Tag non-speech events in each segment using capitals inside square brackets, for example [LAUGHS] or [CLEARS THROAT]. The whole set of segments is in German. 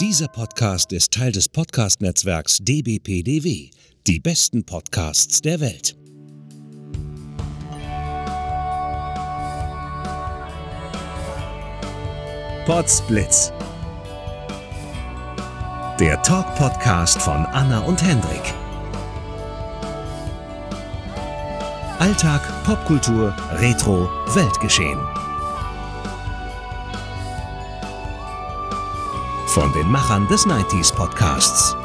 Dieser Podcast ist Teil des Podcast-Netzwerks dbpdw. Die besten Podcasts der Welt. Podsblitz. Der Talk-Podcast von Anna und Hendrik. Alltag, Popkultur, Retro, Weltgeschehen. Von den Machern des 90s Podcasts.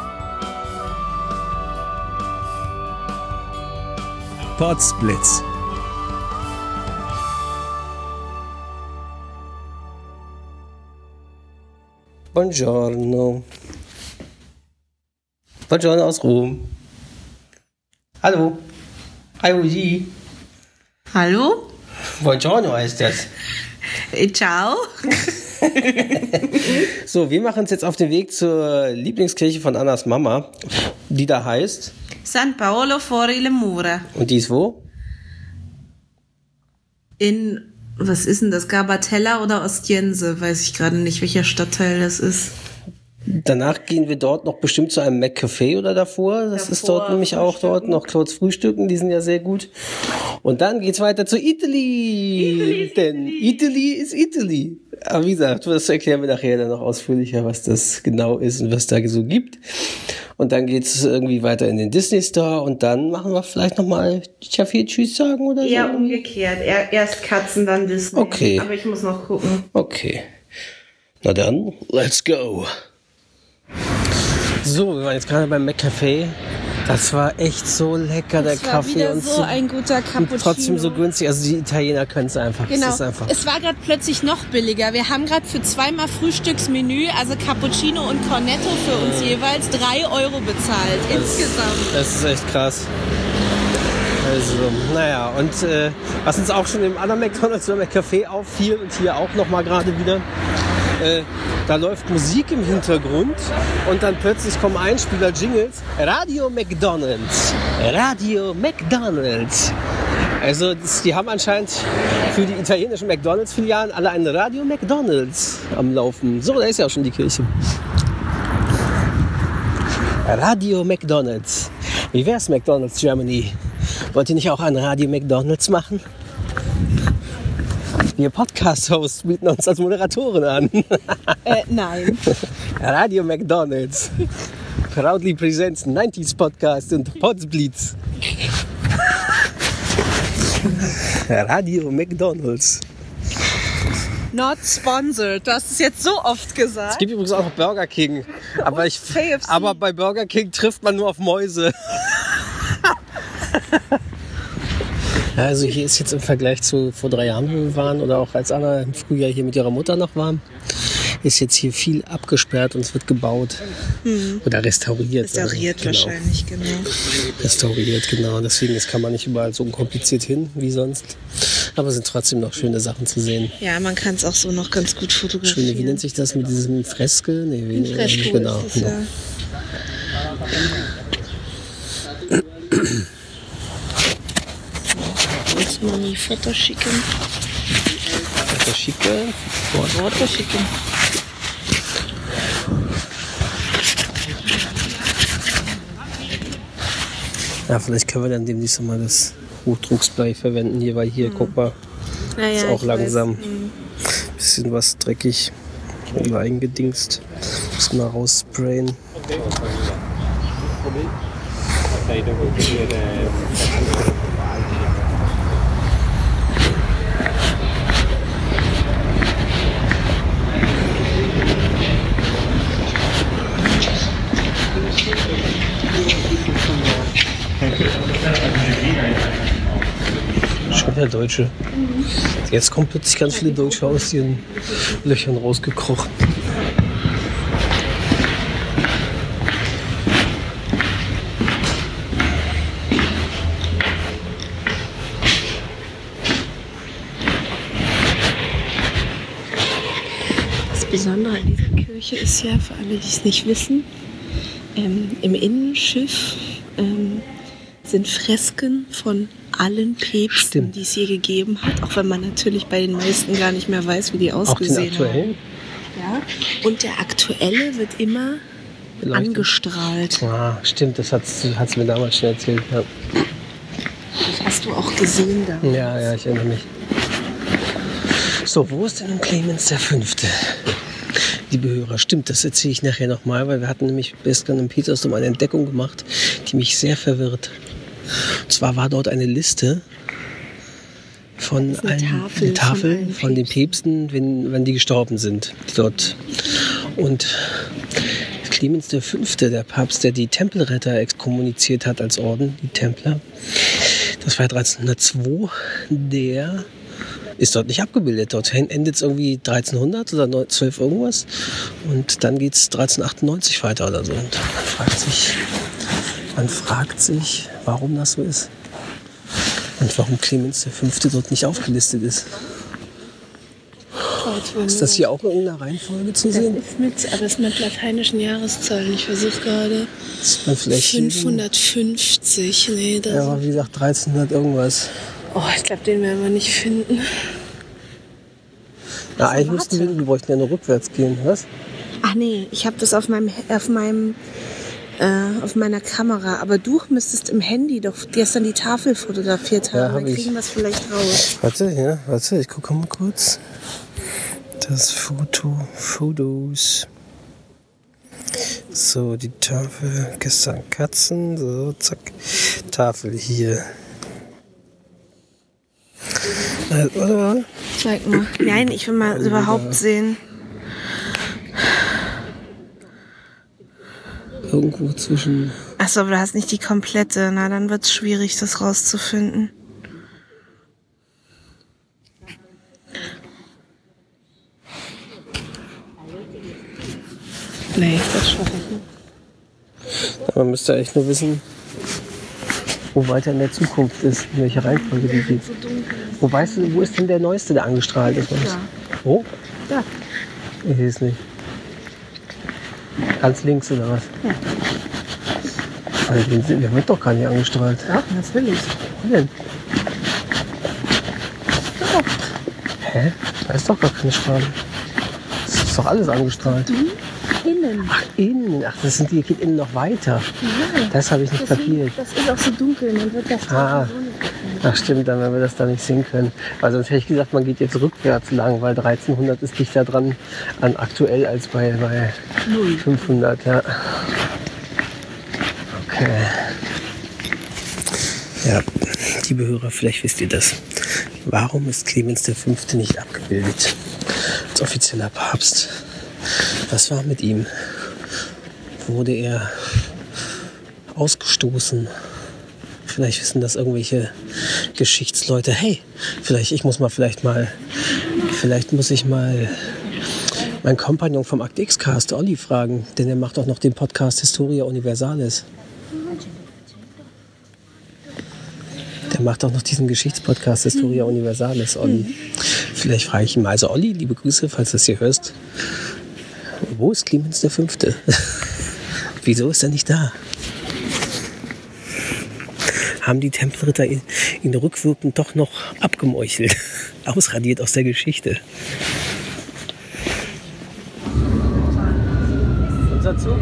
Podsblitz. Buongiorno. Buongiorno aus Rom. Hallo. Hi, Hallo? Buongiorno heißt das. Ciao. [LAUGHS] So, wir machen uns jetzt auf den Weg zur Lieblingskirche von Annas Mama, die da heißt. San Paolo fuori le mura. Und die ist wo? In, was ist denn das? Gabatella oder Ostiense? Weiß ich gerade nicht, welcher Stadtteil das ist. Danach gehen wir dort noch bestimmt zu einem McCafé oder davor. Das ist Davor dort nämlich auch dort noch kurz frühstücken. Die sind ja sehr gut. Und dann geht's weiter zu Italy. Denn Italy ist Italy. Aber wie gesagt, das erklären wir nachher dann noch ausführlicher, was das genau ist und was da so gibt. Und dann geht's irgendwie weiter in den Disney Store und dann machen wir vielleicht nochmal Café Tschüss sagen oder so. Ja, umgekehrt. Er, erst Katzen, dann Disney. Okay. Aber ich muss noch gucken. Okay. Na dann, let's go. So, wir waren jetzt gerade beim McCafé. Das war echt so lecker, der Es war Kaffee wieder und so ein guter und Cappuccino. trotzdem so günstig. Also die Italiener können es einfach. Genau. Das ist einfach. Es war gerade plötzlich noch billiger. Wir haben gerade für zweimal Frühstücksmenü, also Cappuccino und Cornetto für uns jeweils, drei Euro bezahlt insgesamt. Das ist echt krass. Also, naja, und äh, was uns auch schon im anderen McDonalds oder Café auffiel und hier auch nochmal gerade wieder, äh, da läuft Musik im Hintergrund und dann plötzlich kommen Einspieler Jingles. Radio McDonalds. Radio McDonalds. Also das, die haben anscheinend für die italienischen McDonalds-Filialen alle ein Radio McDonalds am Laufen. So, da ist ja auch schon die Kirche. Radio McDonalds. Wie wär's McDonalds Germany? Wollt ihr nicht auch ein Radio McDonalds machen? Wir Podcast-Hosts bieten uns als Moderatoren an. Äh, nein. [LAUGHS] Radio McDonalds. Proudly presents 90s Podcast und Podsblitz. Radio McDonalds. Not sponsored. Du hast es jetzt so oft Es gesagt. gibt übrigens auch noch Burger King. Aber, ich, aber bei Burger King trifft man nur auf Mäuse. [LAUGHS] Also hier ist jetzt im Vergleich zu vor drei Jahren, wo wir waren, oder auch als Anna im Frühjahr hier mit ihrer Mutter noch war, ist jetzt hier viel abgesperrt und es wird gebaut. Oder restauriert. Restauriert genau. wahrscheinlich, genau. Restauriert, genau. Deswegen das kann man nicht überall so unkompliziert hin wie sonst. Aber es sind trotzdem noch schöne Sachen zu sehen. Ja, man kann es auch so noch ganz gut fotografieren. Schöne, wie nennt sich das mit diesem Freske? Nee, wie, Fresko genau. ist es, ja. [CLEARS THROAT] Muss man die Fotos schicken. Das schicke. Fotos schicken. Ja, vielleicht können wir dann demnächst mal das Hochdruckspray verwenden hier, weil hier, guck mal, Naja, ist auch langsam. Mhm. Bisschen was dreckig und eingedingst. Muss mal raussprayen. Schon wieder Deutsche. Jetzt kommen plötzlich ganz viele Deutsche aus ihren Löchern rausgekrochen. Das Besondere an dieser Kirche ist ja, für alle, die es nicht wissen, ähm, im Innenschiff ähm, sind Fresken von allen Päpsten, die es je gegeben hat, auch wenn man natürlich bei den meisten gar nicht mehr weiß, wie die Auch den ausgesehen haben. aktuellen? Ja? Und der aktuelle wird immer Beleuchtet. angestrahlt. Ah, stimmt, das hat es mir damals schon erzählt. Ja. Das hast du auch gesehen da. ja, ja, ich erinnere mich. So, wo ist denn nun Clemens der Fünfte? Liebe Hörer, stimmt, das erzähle ich nachher nochmal, weil wir hatten nämlich gestern im Petersdom eine Entdeckung gemacht, die mich sehr verwirrt. Und zwar war dort eine Liste von eine allen Tafel eine von Tafel allen von den Päpsten, wenn, wenn die gestorben sind, die dort. Und Clemens Fünfte, der Papst, der die Tempelretter exkommuniziert hat als Orden, die Templer, das war 1302, der ist dort nicht abgebildet. Dort endet es irgendwie 1300 oder 12 irgendwas. Und dann geht es 1398 weiter oder so. Und man fragt sich, man fragt sich, warum das so ist. Und warum Clemens der Fünfte dort nicht aufgelistet ist. Ist das hier auch in irgendeiner Reihenfolge zu Das sehen? ist mit, aber das ist mit lateinischen Jahreszahlen. Ich versuche gerade Ist man vielleicht hier den- 550. Nee, das. Ja, aber wie gesagt 1300 irgendwas. Oh, ich glaube, den werden wir nicht finden. Ja, eigentlich müssten wir, wir bräuchten ja nur rückwärts gehen. Was? Ach nee, ich habe das auf meinem auf meinem äh, auf meiner Kamera. Aber du müsstest im Handy doch gestern die Tafel fotografiert Ja, haben. hab Dann kriegen wir es vielleicht raus. Warte, ja, warte, ich gucke mal kurz. Das Foto, Fotos. So, die Tafel, gestern Katzen, so, zack. Tafel hier. Äh? Zeig mal. Nein, ich will mal überhaupt sehen. Irgendwo zwischen. Achso, aber du hast nicht die komplette. Na, dann wird's schwierig, das rauszufinden. Nee, das schaffe ich nicht. Man müsste eigentlich nur wissen, wo weiter in der Zukunft ist, in welcher Reihenfolge die geht. Wo weißt du, wo ist denn der neueste, der angestrahlt ist? Du? Wo? Ja. Ich sehe es nicht. Ganz links oder was? Ja. Also, der wird doch gar nicht angestrahlt. Ja, natürlich. Wo denn? Hä? Da ist doch gar keine Strahlung. Das ist doch alles angestrahlt. Innen. Ach, innen. Ach, das sind die geht innen noch weiter. Das habe ich nicht kapiert. das ist auch so dunkel, man wird das Ah. Ach stimmt, dann werden wir das da nicht sehen können. Weil sonst hätte ich gesagt, man geht jetzt rückwärts lang, weil 1300 ist dichter dran an aktuell als bei, bei 500. Ja. Okay. Ja, liebe Hörer, vielleicht wisst ihr das. Warum ist Clemens V. nicht abgebildet als offizieller Papst? Was war mit ihm? Wurde er ausgestoßen? Vielleicht wissen das irgendwelche Geschichtsleute. Hey, vielleicht, ich muss mal vielleicht mal, vielleicht muss ich mal meinen Kompagnon vom Akt X-Cast, Olli, fragen, denn er macht auch noch den Podcast Historia Universalis. Der macht auch noch diesen Geschichtspodcast Historia Universalis, Olli. Vielleicht frage ich ihn mal. Also Olli, liebe Grüße, falls du das hier hörst. Wo ist Clemens Fünfte? [LAUGHS] Wieso ist er nicht da? haben die Tempelritter ihn rückwirkend doch noch abgemeuchelt, [LAUGHS] ausradiert aus der Geschichte. Unser Zug?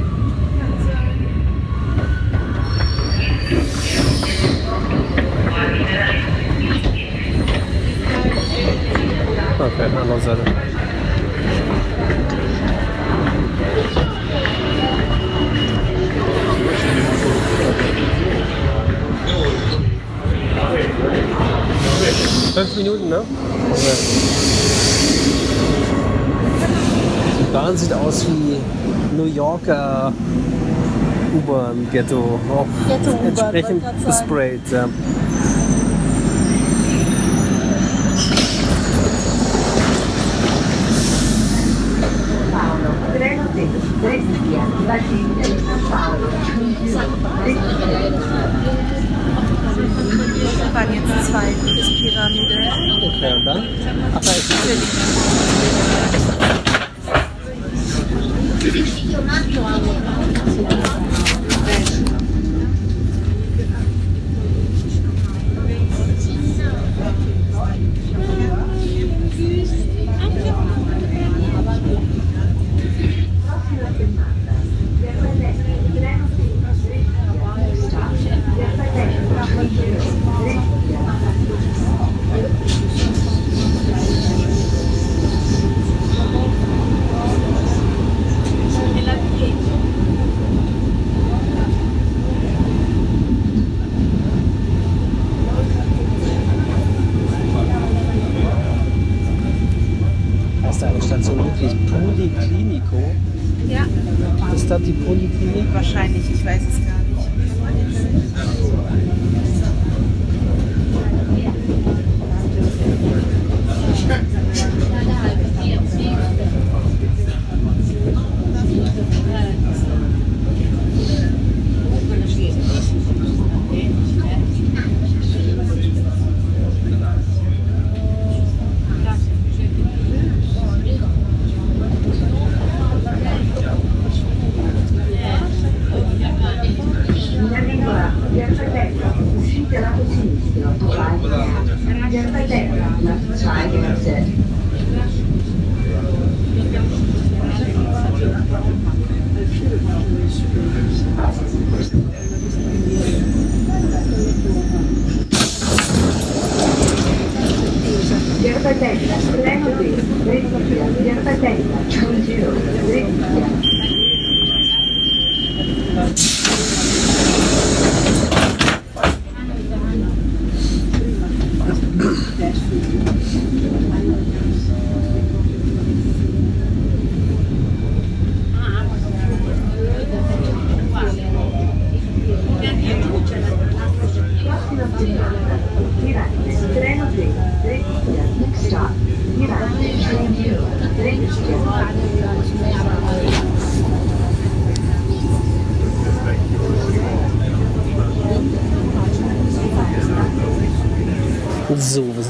Okay, an der anderen Seite. Fünf Minuten, ne? Okay. Die Bahn sieht aus wie New Yorker U-Bahn-Ghetto. Auch Ghetto-U-Bahn, entsprechend gesprayt. Ja.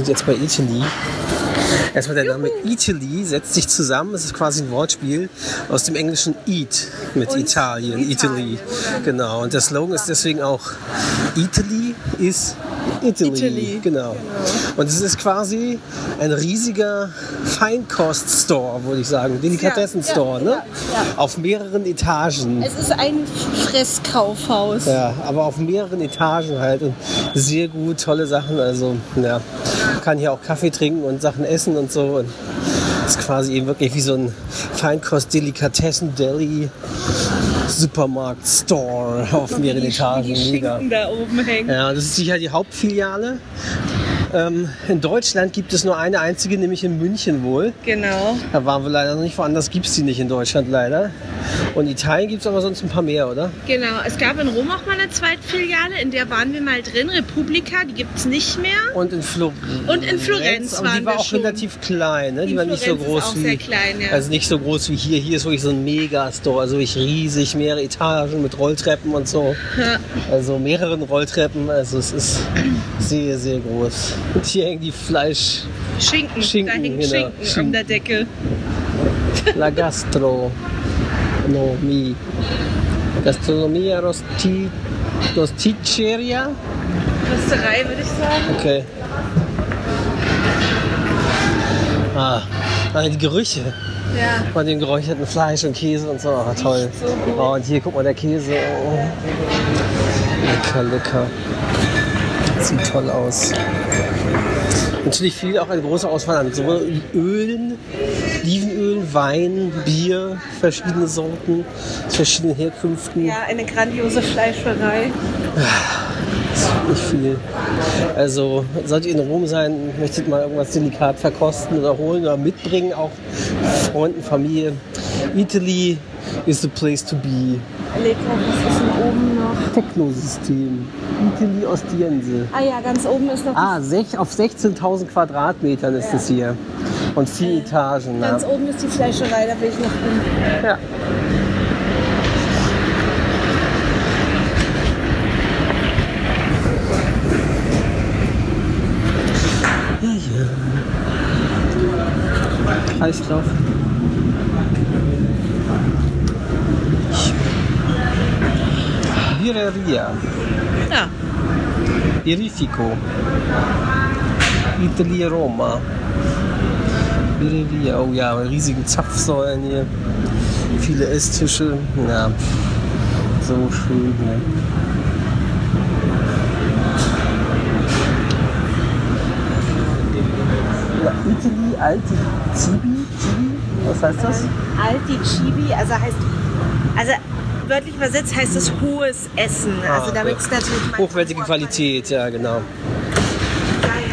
Sind jetzt bei Italy. Erstmal der Name Italy setzt sich zusammen. Es ist quasi ein Wortspiel aus dem englischen Eat mit Italien, Italy. Genau. Und der Slogan ist deswegen auch Italy is Italy. Italy, Genau. Und es ist quasi ein riesiger Feinkost-Store, würde ich sagen. Delikatessen-Store, ne? Auf mehreren Etagen. Es ist ein Fresskaufhaus. Ja, aber auf mehreren Etagen halt und sehr gut, tolle Sachen. Also, ja, kann hier auch Kaffee trinken und Sachen essen und so. Und ist quasi eben wirklich wie so ein Feinkost-Delikatessen-Deli. Supermarkt, Store auf mehreren Etagen. Mega. da oben hängen. Ja, das ist sicher die Hauptfiliale. Ähm, in Deutschland gibt es nur eine einzige, nämlich in München wohl. Genau. Da waren wir leider noch nicht, woanders gibt es die nicht in Deutschland leider. Und in Italien gibt es aber sonst ein paar mehr, oder? Genau. Es gab in Rom auch mal eine Zweitfiliale, in der waren wir mal drin. Republika, die gibt es nicht mehr. Und in Florenz. Und in Florenz waren die war wir auch schon. relativ klein, ne? Die In war nicht so groß auch wie. sehr klein, ja. Also nicht so groß wie hier. Hier ist wirklich so ein Megastore, also wirklich riesig, mehrere Etagen mit Rolltreppen und so. Ja. Also mehreren Rolltreppen. Also es ist sehr, sehr groß. Und hier hängen die Fleisch. Schinken. Schinken, da hängt genau. Schinken, Schinken. an der Decke. La gastronomia. Gastronomia rosti, rosticceria. Rösterei, würde ich sagen. Okay. Ah, ah, die Gerüche Ja. von dem geräucherten Fleisch und Käse und so. Ah, toll. so. Oh, und hier, guck mal, der Käse. Oh. Lecker, lecker. Sieht toll aus. Natürlich viel auch eine große Auswahl an so Ölen, Olivenöl, Wein, Bier, verschiedene Sorten, aus verschiedenen Herkünften. Ja, eine grandiose Fleischerei. Nicht viel. Also, solltet ihr in Rom sein, möchtet mal irgendwas delikat verkosten oder holen oder mitbringen, auch Freunden, Familie. Italy is the place to be. Lecker, was ist denn oben noch? Technosystem. Italy Ostiense. Ah ja, ganz oben ist noch Ah, sech, auf 16.000 Quadratmetern ist es hier. Und vier Etagen. die, ganz Ja. oben ist die Fleischerei, da will ich noch hin. ja. Ja, Birreria. Ja. Birrifico. Italy Roma. Birreria. Oh ja, riesige Zapfsäulen hier. Viele Esstische. Ja, so schön hier. Ja, Italy Alti Cibi. Cibi? Was heißt das? Alti Chibi, also heißt, also wörtlich übersetzt heißt es hohes Essen. Also Ah, damit okay. ist natürlich Hochwertige Qualität, ja genau. Geil.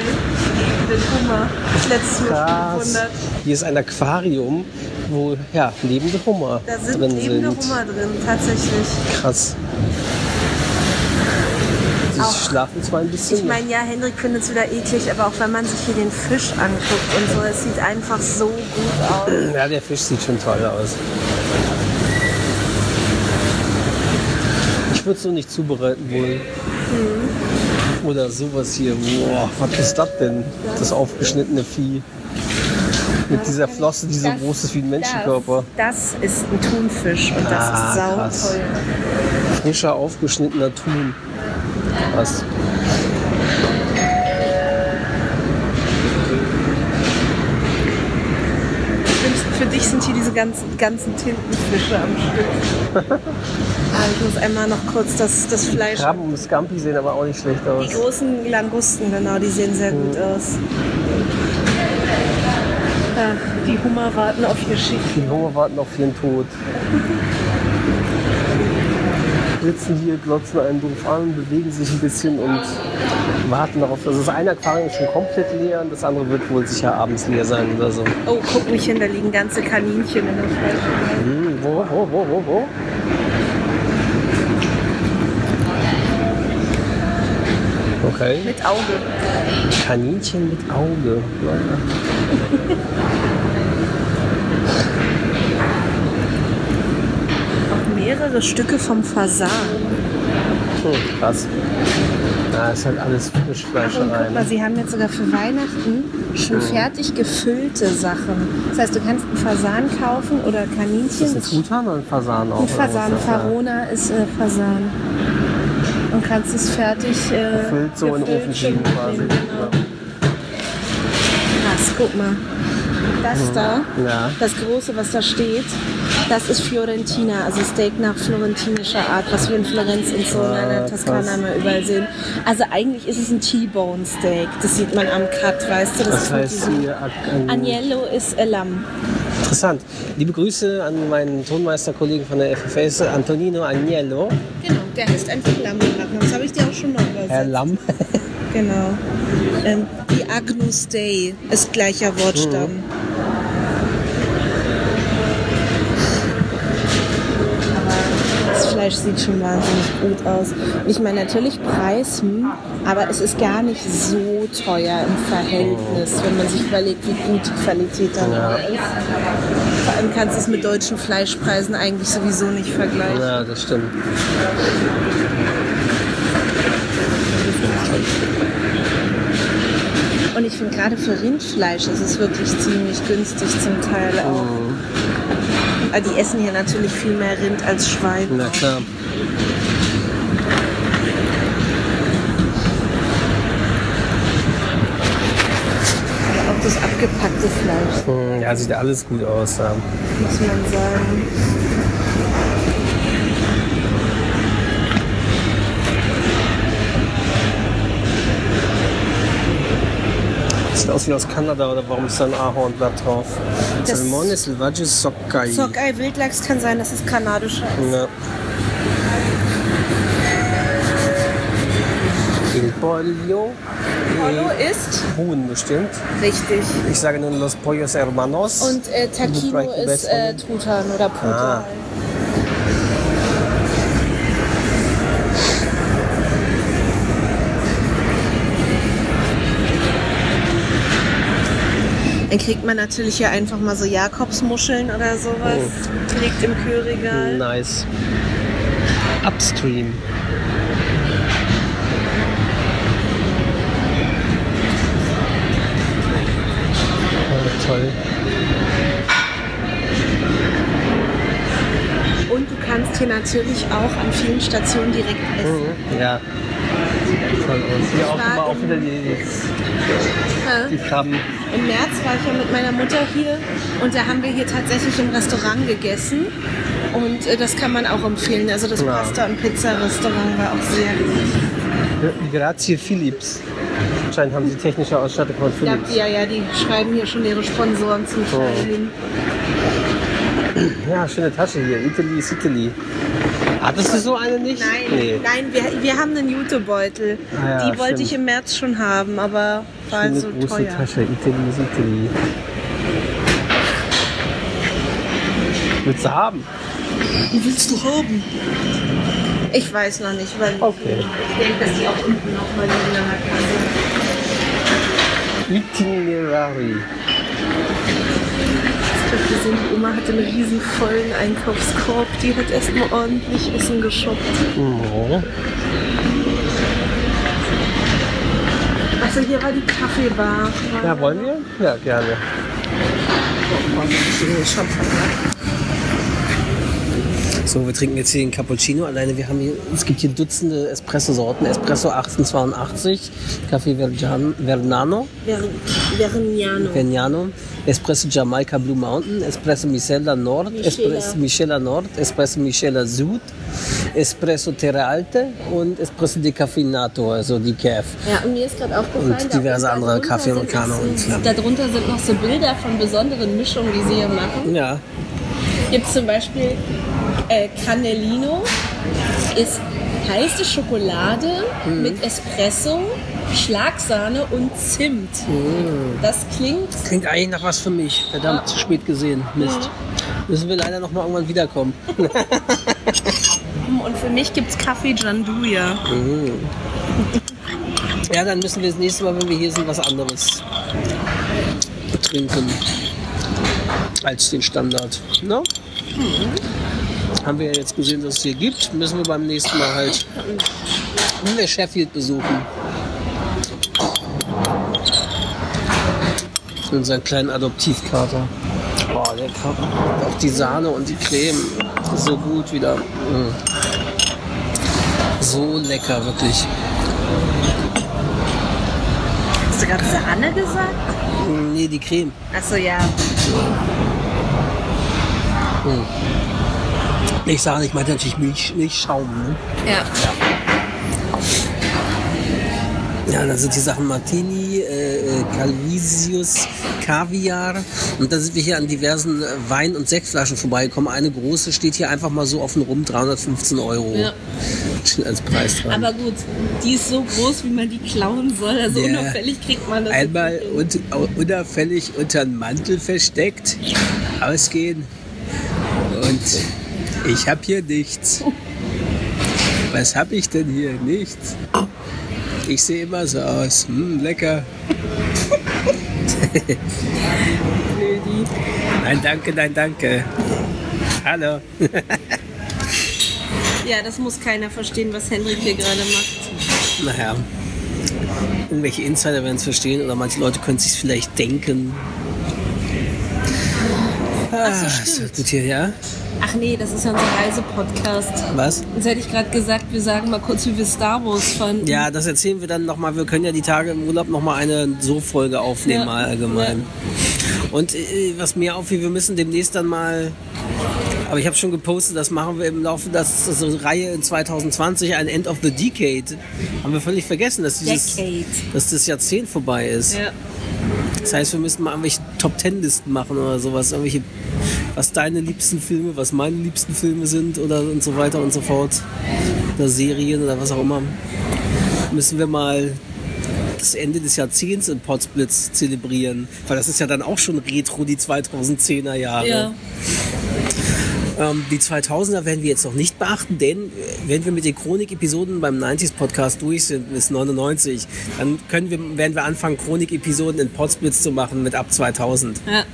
Den Hummer. Das letzte Mal. Hier ist ein Aquarium wo ja, lebende Hummer Da sind drin lebende sind. Hummer drin, tatsächlich. Krass. Die Auch- schlafen zwar ein bisschen. Ich meine, ja, Hendrik findet es wieder eklig, aber auch wenn man sich hier den Fisch anguckt und so, es sieht einfach so gut aus. [CLEARS THROAT] ja, der Fisch sieht schon toll aus. Ich würde es nur nicht zubereiten wollen. Mhm. Oder sowas hier. Boah, was ist das denn? Das aufgeschnittene Vieh. Mit dieser Flosse, die so Das- groß ist wie ein Menschenkörper. Das, das ist ein Thunfisch und das Ah, ist sau krass. toll. Frischer, aufgeschnittener Thun. Krass. Für, für dich sind hier diese ganzen, ganzen Tintenfische am Stück. [LAUGHS] aber ich muss einmal noch kurz das, das Fleisch. Krabben und Scampi sehen aber auch nicht schlecht aus. Die großen Langusten, genau, die sehen sehr gut aus. Ja, die Hummer warten auf ihr Schiff. Die Hummer warten auf ihren Tod. Sitzen hier, glotzen einen doof an, bewegen sich ein bisschen und warten darauf. Also das eine Aquarium ist schon komplett leer und das andere wird wohl sicher abends leer sein oder so. Oh, guck mich hin, da liegen ganze Kaninchen in der Fleisch. Hm, wo, wo, wo, wo, wo? Okay. Mit Auge. Kaninchen mit Auge. Ja. Auch mehrere Stücke vom Fasan. Hm, krass. Na, ist halt alles Und Frischfleischerei. guck mal, Ne? sie haben jetzt sogar für Weihnachten schon fertig gefüllte Sachen. Das heißt, du kannst einen Fasan kaufen oder Ist das Kaninchen. ein Truthahn oder ein Fasan auch? Ein Fasan? Farona ist äh, Fasan. Und kannst es fertig äh, Gefüllt so in den Ofen schieben quasi. Genau. Krass, guck mal. Das da, Ja. das große, was da steht, das ist Fiorentina, also Steak nach florentinischer Art, was wir in Florenz und so in Ah, der Toskana mal überall sehen. Also eigentlich ist es ein T-Bone Steak, das sieht man am Cut, weißt du? Das, Das heißt hier Agnello ist Lamm. interessant. Liebe Grüße an meinen Tonmeisterkollegen von der FFS, Antonino Agnello. Genau, der heißt einfach Lamm. im Nachnamen. Das habe ich dir auch schon mal übersetzt. Herr Lamm. [LAUGHS] Genau. Ähm, die Agnus Dei ist gleicher Wortstamm. Aber das Fleisch sieht schon wahnsinnig gut aus. Und ich meine, natürlich Preis, hm, aber es ist gar nicht so teuer im Verhältnis, wenn man sich überlegt, wie gut die Qualität dann Ja. ist. Vor allem kannst du es mit deutschen Fleischpreisen eigentlich sowieso nicht vergleichen. Ja, das stimmt. Und ich finde gerade für Rindfleisch ist es wirklich ziemlich günstig zum Teil auch. Aber die essen hier natürlich viel mehr Rind als Schwein. Na klar. Aber auch das abgepackte Fleisch, Hm, Ja, sieht alles gut aus. Ja. muss man sagen. Sieht aus wie aus Kanada oder warum ist da ein Ahornblatt drauf? Das- Salmone Selvaggi Sockei. Sockei Wildlachs kann sein, dass es kanadischer ist. Ja. Il pollo. Polo ist Huhn bestimmt. richtig. Ich sage nur Los Pollos Hermanos. Und äh, Taquino ist äh. Truthahn oder Puter. Ah. Dann kriegt man natürlich hier einfach mal so Jakobsmuscheln oder sowas. Liegt im Kühlregal. Nice. Upstream. Toll. Und du kannst hier natürlich auch an vielen Stationen direkt essen. Mhm. Ja. Toll aus. Hier auch immer auch wieder die, die Krabben. Im März war ich ja mit meiner Mutter hier und da haben wir hier tatsächlich im Restaurant gegessen. Und äh, das kann man auch empfehlen. Also das Ja. Pasta- und Pizza-Restaurant war auch sehr gut. Grazie Philips. Anscheinend haben sie technische Ausstattung von Ja, Philips. ja, ja, die schreiben hier schon ihre Sponsoren zum Teil Oh. hin. Ja, schöne Tasche hier. Italy is Italy. Hattest du so eine nicht? Nein, Nee. nein, wir, wir haben einen Jutebeutel. Ah ja, die wollte stimmt. ich im März schon haben, aber war Schöne so große teuer. Tasche. Italy is Italy. Willst du haben? Wie willst du haben? Ich weiß noch nicht, weil Okay. ich denke, dass die auch unten noch mal liegen an der Kasse. Itinerary. Ich habe gesehen, die Oma hatte einen riesen vollen Einkaufskorb. Die hat erstmal ordentlich Essen geshoppt. Oh. Achso, hier war die Kaffeebar. Ja, wollen wir? Ja, gerne. So, wir trinken jetzt hier den Cappuccino. Alleine, wir haben hier, es gibt hier Dutzende Espresso-Sorten. Espresso 1882, Kaffee Vernano, Verniano. Vernano, Espresso Jamaica Blue Mountain, Espresso Micella Nord, Michela. Espresso Michela Nord, Espresso Michela Sud, Espresso Terra Alte und Espresso Decaffeinato, also die CAF. Ja, und mir ist gerade aufgefallen, Und diverse andere Kaffee und, so, ja. Darunter sind noch so Bilder von besonderen Mischungen, die sie hier machen. Ja, Gibt zum Beispiel äh, Cannellino, ist heiße Schokolade Mhm. mit Espresso, Schlagsahne und Zimt. Mhm. Das klingt klingt eigentlich nach was für mich. Verdammt, zu spät gesehen. Mist. Müssen wir leider noch mal irgendwann wiederkommen. [LAUGHS] Und für mich gibt es Kaffee Janduja. Ja, dann müssen wir das nächste Mal, wenn wir hier sind, was anderes trinken als den Standard. Ne? Haben wir ja jetzt gesehen, dass es hier gibt. Müssen wir beim nächsten Mal halt, wenn wir Sheffield besuchen, unseren kleinen Adoptivkater. Boah, lecker. Auch die Sahne und die Creme. So gut wieder. Mm. So lecker, wirklich. Hast du gerade Sahne gesagt? Nee, die Creme. Achso, ja. Ich sage, ich meinte natürlich Milch, Milchschaum. Ne? Ja. Ja, dann sind die Sachen Martini, äh, äh, Calvisius, Kaviar. Und dann sind wir hier an diversen äh, Wein- und Sektflaschen vorbeigekommen. Eine große steht hier einfach mal so offen rum, 315 Euro. Ja. Steht als Preis dran. aber gut, die ist so groß, wie man die klauen soll. Also Ja. unauffällig kriegt man das. Einmal nicht hin. und, unauffällig unter den Mantel versteckt, ausgehen und ich hab hier nichts. Was hab ich denn hier? Nichts. Ich sehe immer so aus. Hm, lecker. nein, danke, nein, danke. Hallo. Ja, das muss keiner verstehen, was Hendrik hier gerade macht. Naja, irgendwelche Insider werden es verstehen oder manche Leute können es sich vielleicht denken. Ah, so, stimmt. das gut hier, ja? Ach nee, das ist ja unser Reisepodcast. Was? Jetzt hätte ich gerade gesagt, wir sagen mal kurz, wie wir Star Wars fanden. Ja, das erzählen wir dann nochmal. Wir können ja die Tage im Urlaub nochmal eine So-Folge aufnehmen, Ja. mal allgemein. Und äh, was mir auffiel, wir müssen demnächst dann mal. Aber ich habe schon gepostet, das machen wir im Laufe der so Reihe in 2020, ein End of the Decade. Haben wir völlig vergessen, dass dieses Decade. dass das Jahrzehnt vorbei ist. Ja. Das heißt, wir müssen mal irgendwelche Top Ten Listen machen oder sowas, irgendwelche, was deine liebsten Filme, was meine liebsten Filme sind oder und so weiter und so fort. Oder Serien oder was auch immer. Müssen wir mal das Ende des Jahrzehnts in Potsblitz zelebrieren. Weil das ist ja dann auch schon Retro, die 2010er Jahre. ja. Ähm, die 2000er werden wir jetzt noch nicht beachten, denn äh, wenn wir mit den Chronik-Episoden beim 90s Podcast durch sind bis 99, dann können wir, werden wir anfangen, Chronik-Episoden in Potsblitz zu machen mit ab 2000. ja.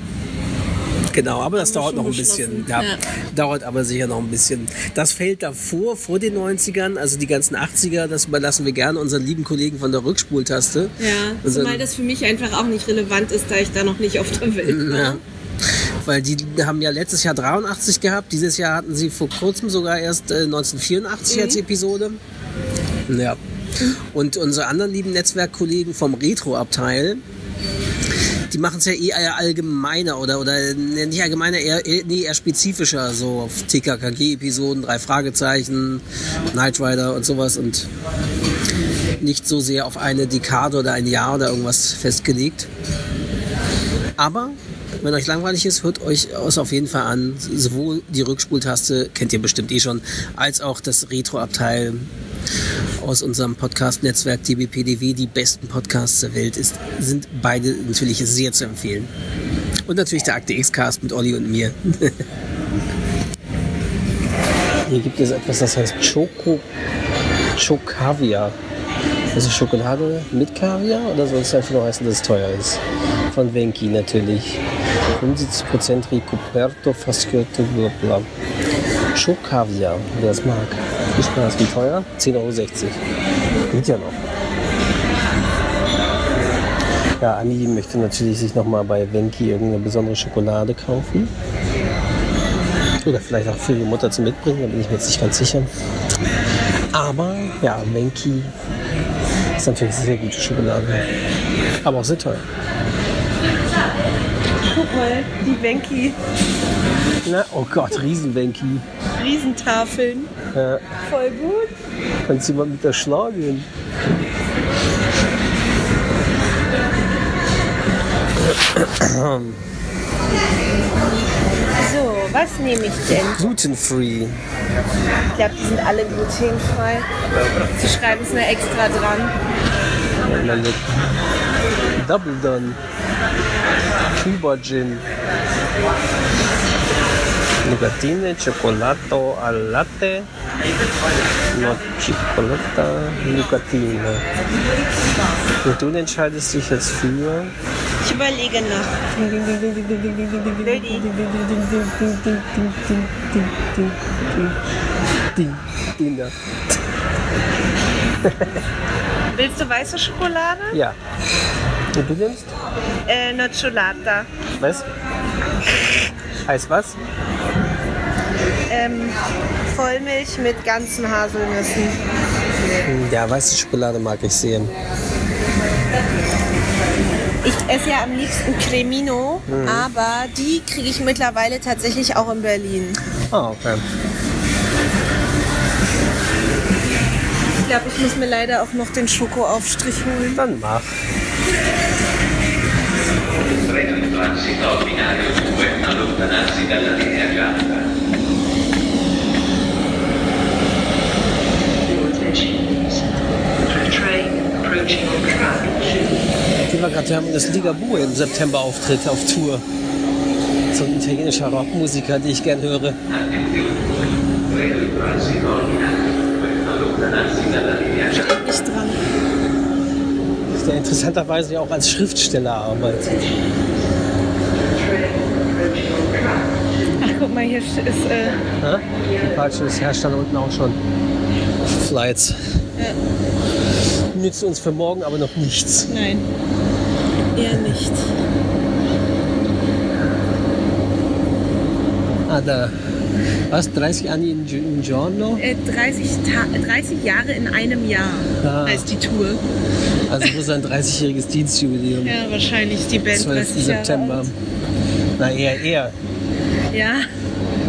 Genau, aber das dauert noch ein bisschen. Ja, Ja. Dauert aber sicher noch ein bisschen. Das fällt davor, vor den 90ern, also die ganzen 80er, das überlassen wir gerne unseren lieben Kollegen von der Rückspultaste. Ja, zumal das für mich einfach auch nicht relevant ist, da ich da noch nicht auf der Welt [LAUGHS] war. Ja. Weil die haben ja letztes Jahr 83 gehabt, dieses Jahr hatten sie vor kurzem sogar erst äh, 1984 als Episode. Ja. Und unsere anderen lieben Netzwerkkollegen vom Retro-Abteil, die machen es ja eher allgemeiner oder, oder äh, nicht allgemeiner, eher, eher- nee, eher spezifischer, so auf TKKG-Episoden, drei Fragezeichen, Knight Rider und sowas und nicht so sehr auf eine Dekade oder ein Jahr oder irgendwas festgelegt. Aber wenn euch langweilig ist, hört euch es auf jeden Fall an. Sowohl die Rückspultaste, kennt ihr bestimmt eh schon, als auch das Retro-Abteil aus unserem Podcast-Netzwerk DBPDW. Die besten Podcasts der Welt ist, sind beide natürlich sehr zu empfehlen. Und natürlich der Akte X-Cast mit Olli und mir. [LAUGHS] Hier gibt es etwas, das heißt Choco Chocaviar. Das ist Schokolade mit Kaviar oder soll es einfach nur heißen, dass es teuer ist? Von Venki natürlich. 75% Ricoperto, Fasciotto, bla bla. Chocaviar, wer das mag. Viel Spaß, wie teuer? 10,60 Euro. Geht ja noch. Ja, Anni möchte natürlich sich nochmal bei Venki irgendeine besondere Schokolade kaufen. Oder vielleicht auch für ihre Mutter zum Mitbringen, da bin ich mir jetzt nicht ganz sicher. Aber ja, Ist natürlich sehr gute Schokolade. Aber auch sehr teuer. Guck mal, die Venki. Na, oh Gott, Riesen-Venki. Riesentafeln. Ja, Voll gut. kannst du mal mit der schlagen. So, was nehme ich denn? Glutenfree. Ich glaube, die sind alle glutenfrei. Sie schreiben es nur extra dran. Double Done. Cuba Gin. Nougatine, Cioccolato al latte. No Cioccolata, Nougatine. Und du entscheidest dich jetzt für Ich überlege noch. Willst du weiße Schokolade? Ja. Und du nimmst? Äh, Nocciolata. Was? Heißt was? Ähm, Vollmilch mit ganzen Haselnüssen. Ja, weiße Schokolade mag ich sehr. Ich esse ja am liebsten Cremino, aber die kriege ich mittlerweile tatsächlich auch in Berlin. Ah, okay. Ich glaube, ich muss mir leider auch noch den Schokoaufstrich holen. Dann mach. Treno in transito binario 2 allontanarsi dalla linea gialla. Your attention, Die war gerade, wir haben das Ligabue im September Auftritt auf Tour. So ein italienischer Rockmusiker, den ich gern höre. Treno in transito binario 2 allontanarsi dalla linea gialla. Steht nicht dran. Der interessanterweise ja auch als Schriftsteller arbeitet. Ach, guck mal, hier ist. Äh, Ja? Falsch, das herrscht da unten auch schon. Flights. Nützt uns für morgen aber noch nichts. nein. Eher nicht. Ah, da. Was? 30 anni in, Gi- in giorno? Äh, 30, Ta 30 Jahre in einem Jahr Ah. heißt die Tour. Also wo sein 30-jähriges Dienstjubiläum. Ja, wahrscheinlich die Band 12. 30 Jahre September. alt. Na, eher, eher. Ja,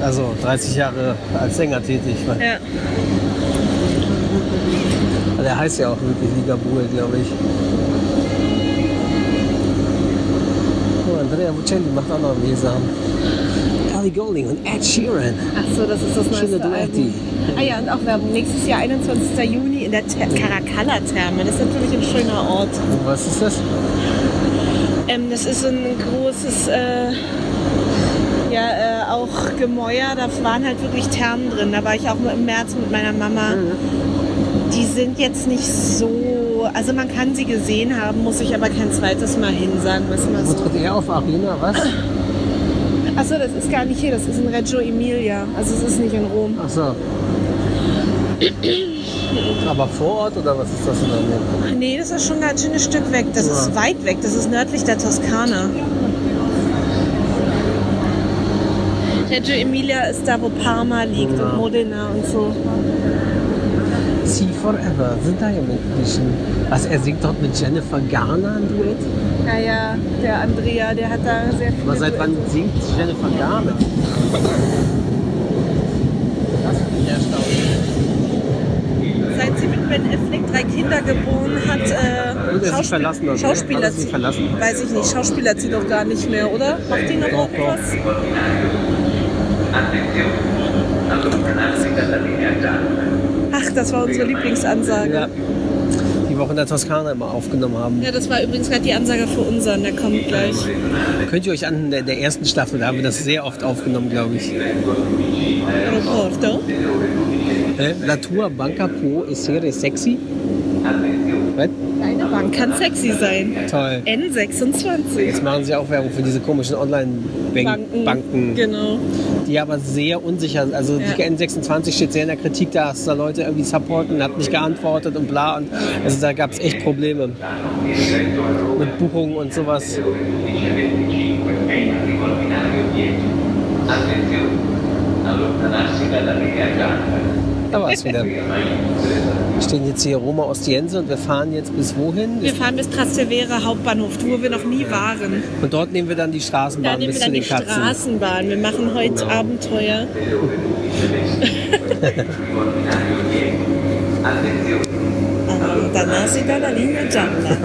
Also 30 Jahre als Sänger tätig. ja. Der heißt ja auch wirklich Ligabue, glaube ich. Oh, Andrea Bocelli macht auch noch Leser. Ellie Golding und Ed Sheeran. Ach so, das ist das neueste Duetti. Ah ja, und auch Werbung. Nächstes Jahr, 21. Juni, in der Caracalla-Therme. Das ist natürlich ein schöner Ort. Und was ist das? Ähm, das ist ein großes, äh, ja, äh, auch Gemäuer. Da waren halt wirklich Thermen drin. Da war ich auch im März mit meiner Mama. Die sind jetzt nicht so, also man kann sie gesehen haben, muss ich aber kein zweites Mal hin, sagen wir es mal Wo so. tritt er auf? Arena, was? Achso, das ist gar nicht hier, das ist in Reggio Emilia. Also es ist nicht in Rom. Ach so. Aber vor Ort oder was ist das in der Nähe? Nee, das ist schon ein ganz schönes Stück weg. Das ist Ja. weit weg. Das ist nördlich der Toskana. Reggio Emilia ist da, wo Parma liegt Ja. und Modena und so. See Forever, ja mit bisschen. Also er singt dort mit Jennifer Garner ein Duett. Ja, ja, der Andrea, der hat da sehr viele Aber seit wann singt Jennifer Garner? Das finde ich erstaunlich. Seit sie mit Ben Affleck drei Kinder geboren hat, äh, Und er sich verlassen oder? Schauspieler, Hat er verlassen? weiß ich nicht, Schauspieler sie doch gar nicht mehr, oder? Macht die noch Doch, irgendwas? Attenzione, allontanarsi dalla linea gialla. Ach, das war unsere Lieblingsansage. Ja. die wir auch in der Toskana immer aufgenommen haben. Ja, das war übrigens gerade die Ansage für unseren, der kommt gleich. Könnt ihr euch an der, der ersten Staffel, da haben wir das sehr oft aufgenommen, glaube ich. Aeroporto. Äh, La tua banca può essere sexy? Was? Deine Bank kann sexy sein. Toll. N26. Jetzt machen sie auch Werbung für diese komischen Online-Banken, Banken, Genau. die aber sehr unsicher sind. Also die Ja. N26 steht sehr in der Kritik, da dass da Leute irgendwie supporten, hat nicht geantwortet und bla. Und also da gab es echt Probleme mit Buchungen und sowas. Allontanarsi dalla linea gialla. Da war es wieder. Wir stehen jetzt hier Roma Ostiense und wir fahren jetzt bis wohin? Wir fahren bis Trastevere Hauptbahnhof, wo wir noch nie waren. Und dort nehmen wir dann die Straßenbahn Da nehmen bis wir zu dann die den Katzen. Straßenbahn. Wir machen heute Abenteuer. Allontanarsi dalla linea gialla.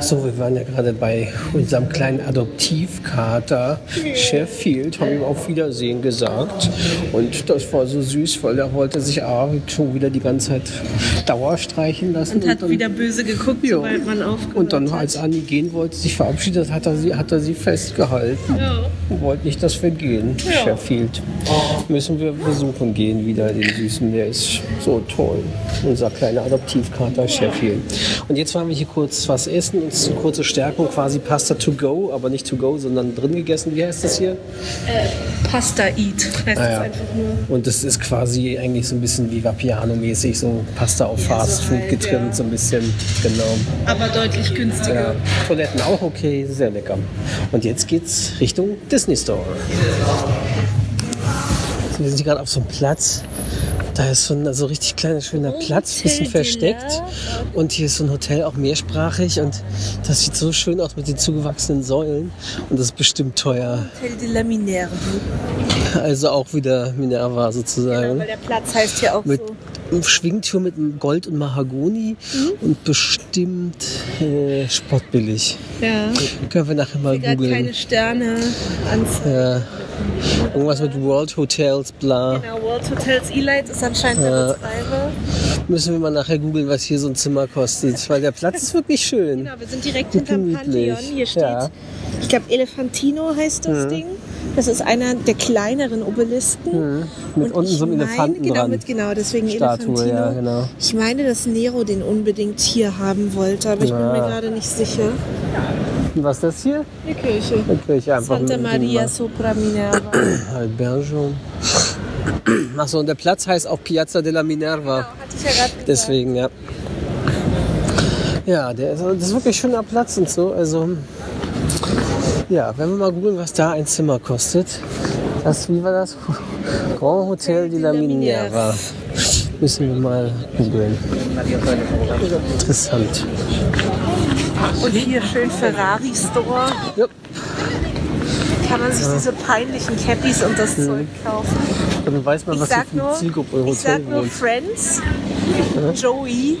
So, wir waren ja gerade bei unserem kleinen Adoptivkater Sheffield, haben ihm auf Wiedersehen gesagt. Und das war so süß, weil er wollte sich A, schon wieder die ganze Zeit Dauer streichen lassen. Und hat dann, wieder böse geguckt, Ja. sobald man aufgehört und dann, als Anni gehen wollte, sich verabschiedet, hat er sie, hat er sie festgehalten. Ja. Und wollte nicht, dass wir gehen. Ja. Sheffield. Müssen wir versuchen gehen wieder, den Süßen. Der ist so toll. Unser kleiner Adoptivkater Sheffield. Und jetzt waren wir hier kurz was essen. Eine kurze Stärkung, quasi Pasta to go, aber nicht to go, sondern drin gegessen. Wie heißt das hier? Pasta Eat heißt Ah, das ja. einfach nur. Und das ist quasi eigentlich so ein bisschen wie Vapiano-mäßig, so Pasta auf Ja, Fast so Food halt, getrimmt, ja. so ein bisschen. Genau. Aber deutlich günstiger. Toiletten auch okay, sehr lecker. Und jetzt geht's Richtung Disney Store. Wir sind hier gerade auf so einem Platz. Da ist so ein also richtig kleiner, schöner Platz, bisschen Hotel versteckt. Und hier ist so ein Hotel auch mehrsprachig und das sieht so schön aus mit den zugewachsenen Säulen. Und das ist bestimmt teuer. Hotel de la Minerve. Also auch wieder Minerva Genau, sozusagen. weil der Platz heißt ja auch mit so. Schwingtür mit Gold und Mahagoni Mhm. und bestimmt äh, spottbillig. Ja. Können wir nachher mal googeln. keine Sterne anzeigen. Ja. Irgendwas mit World Hotels, bla. Genau, World Hotels E-Light ist anscheinend der Ja. Betreiber. Müssen wir mal nachher googeln, was hier so ein Zimmer kostet. Weil der Platz ist wirklich schön. Genau, wir sind direkt hinterm gemütlich. Pantheon. Hier steht, Ja. ich glaube, Elefantino heißt das Ding. Das ist einer der kleineren Obelisken. Mit Und unten so einem meine, Elefanten genau, dran. Mit, genau, deswegen Statue, Elefantino. ja, genau. Ich meine, dass Nero den unbedingt hier haben wollte, aber ich bin Ja. mir gerade nicht sicher. Was ist das hier? Die Kirche. Eine Kirche einfach. Santa Maria sopra Minerva. [CLEARS THROAT] Albergo. Achso, und der Platz heißt auch Piazza della Minerva. Hatte ich ja gerade. Deswegen, ja. Ja, der ist, das ist wirklich ein schöner Platz und so. Also, ja, wenn wir mal googeln, was da ein Zimmer kostet. Das, wie war das? [LAUGHS] Grand Hotel de la Minerva. Müssen wir mal googeln. Interessant. Und hier schön Ferrari Store. Ja. Kann man sich diese peinlichen Cappies und das Zeug kaufen. Dann weiß man, Ich was sag nur, Zielgruppe im ich Hotel sag nur. Friends, Joey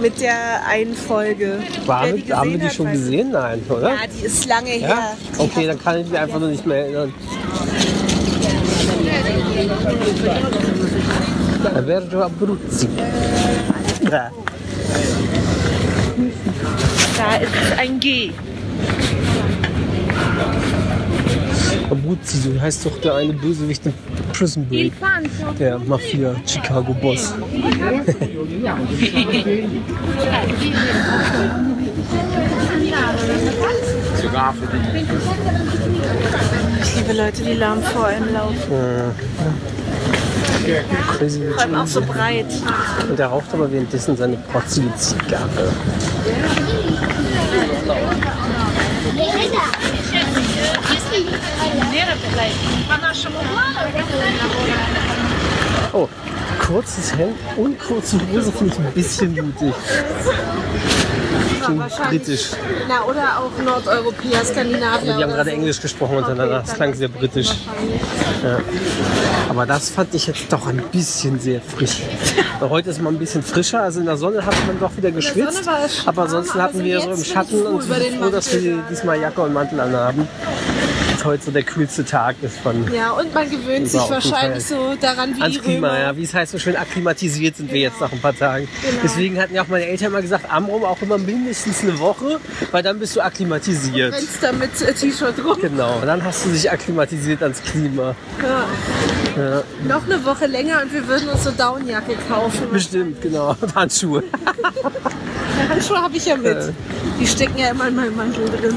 mit der einen Folge. War, Wer haben wir die schon gesehen? Nein, oder? Ja, die ist lange her. Ja? Die Okay, dann kann ich mich einfach nur nicht mehr erinnern. Alberto Abruzzi. Ja. Da ist ein G. Abruzzi, so heißt doch der eine Bösewicht in Prison Break. Der Mafia Chicago Boss. Ich liebe Leute, die lahm vor einem laufen. Crazy Vor allem auch so breit. Und er raucht aber währenddessen seine protzige Zigarre. Oh, kurzes Hemd und kurze Hose finde ich ein bisschen mutig. Klingt britisch. Na, oder auch Nordeuropäer, Skandinavier. Die haben gerade so. Englisch gesprochen untereinander. Das klang sehr britisch. Ja. Aber das fand ich jetzt doch ein bisschen sehr frisch. [LAUGHS] Heute ist mal ein bisschen frischer. Also in der Sonne hat man doch wieder geschwitzt. Aber ansonsten hatten so wir so im Schatten und den froh, dass wir diesmal Jacke und Mantel anhaben. Dass heute so der kühlste Tag ist von Ja, und man gewöhnt sich wahrscheinlich so daran, wie ans die Klima. Römer. Ja, wie es heißt, so schön akklimatisiert sind wir jetzt nach ein paar Tagen. Genau. Deswegen hatten ja auch meine Eltern mal gesagt, Amrum auch immer mindestens eine Woche, weil dann bist du akklimatisiert. Rennst da mit äh, T-Shirt rum. Genau, und dann hast du dich akklimatisiert ans Klima. Ja. Ja, Noch eine Woche länger und wir würden uns so Downjacke kaufen. bestimmt, genau. Und [LAUGHS] Handschuhe. Handschuhe habe ich ja mit. Die stecken ja immer in meinem Mantel drin.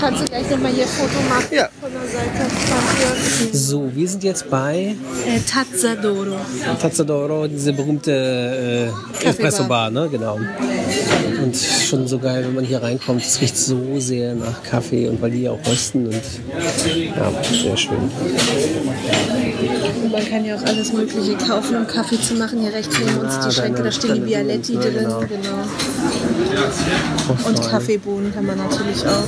Kannst du gleich nochmal hier ein Foto machen Ja. von der Seite? Von So, wir sind jetzt bei. Äh, Tazzadoro. Tazzadoro, diese berühmte äh, Espresso-Bar, ne? Genau. Und schon so geil, wenn man hier reinkommt. Es riecht so sehr nach Kaffee und weil die ja auch rösten und ja, sehr schön. Und man kann ja auch alles Mögliche kaufen, um Kaffee zu machen. Hier rechts neben uns Ah, die Schränke, da stehen die Bialetti drin. Genau. Genau. Und. Kaffeebohnen kann man natürlich auch.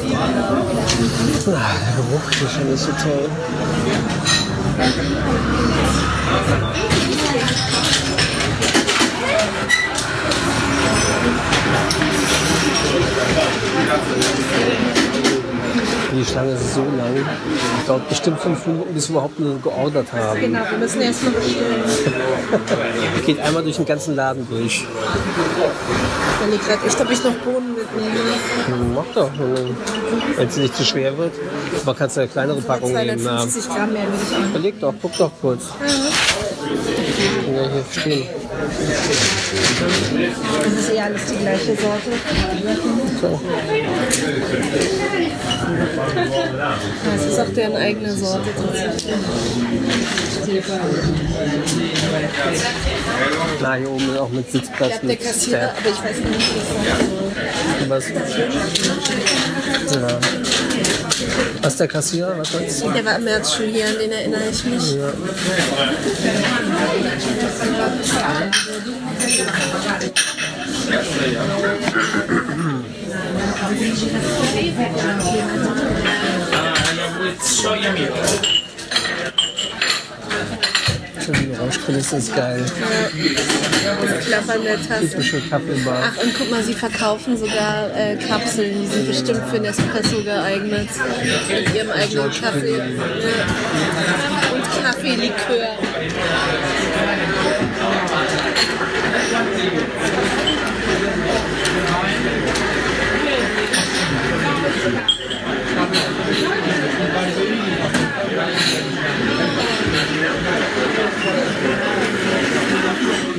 Ah, der Geruch hier schon ist so toll. Die Schlange ist so lang. Dauert bestimmt fünf Minuten, bis wir überhaupt nur geordert haben. Genau, wir müssen erst noch bestellen. [LAUGHS] Geht einmal durch den ganzen Laden durch. Ich überlege gerade echt, ob ich noch Bohnen mitnehme. Hm, Mach doch, wenn es nicht zu schwer wird. Aber kannst du eine kleinere Packung nehmen. Ja. 250 Gramm mehr will ich auch. Überleg doch, guck doch kurz. Ja, hier stehen. Das ist eh alles die gleiche Sorte. So. Ja, es ist auch deren eigene Sorte tatsächlich. Na, hier oben ist auch mit Sitzplatz. Ich habe der Kassierer, aber ich weiß nicht, was das Was? Ja. Was ist der Kassierer? Was du? Der war im März schon hier, an den erinnere ich mich. Ja. Die Geräuschkulisse ist geil. Das Klappern der Tasse. Typische Kaffeebar. Ach, und guck mal, sie verkaufen sogar äh, Kapseln. Die sind bestimmt für Nespresso geeignet. Mit ihrem eigenen Kaffee. Ja. Und Kaffeelikör.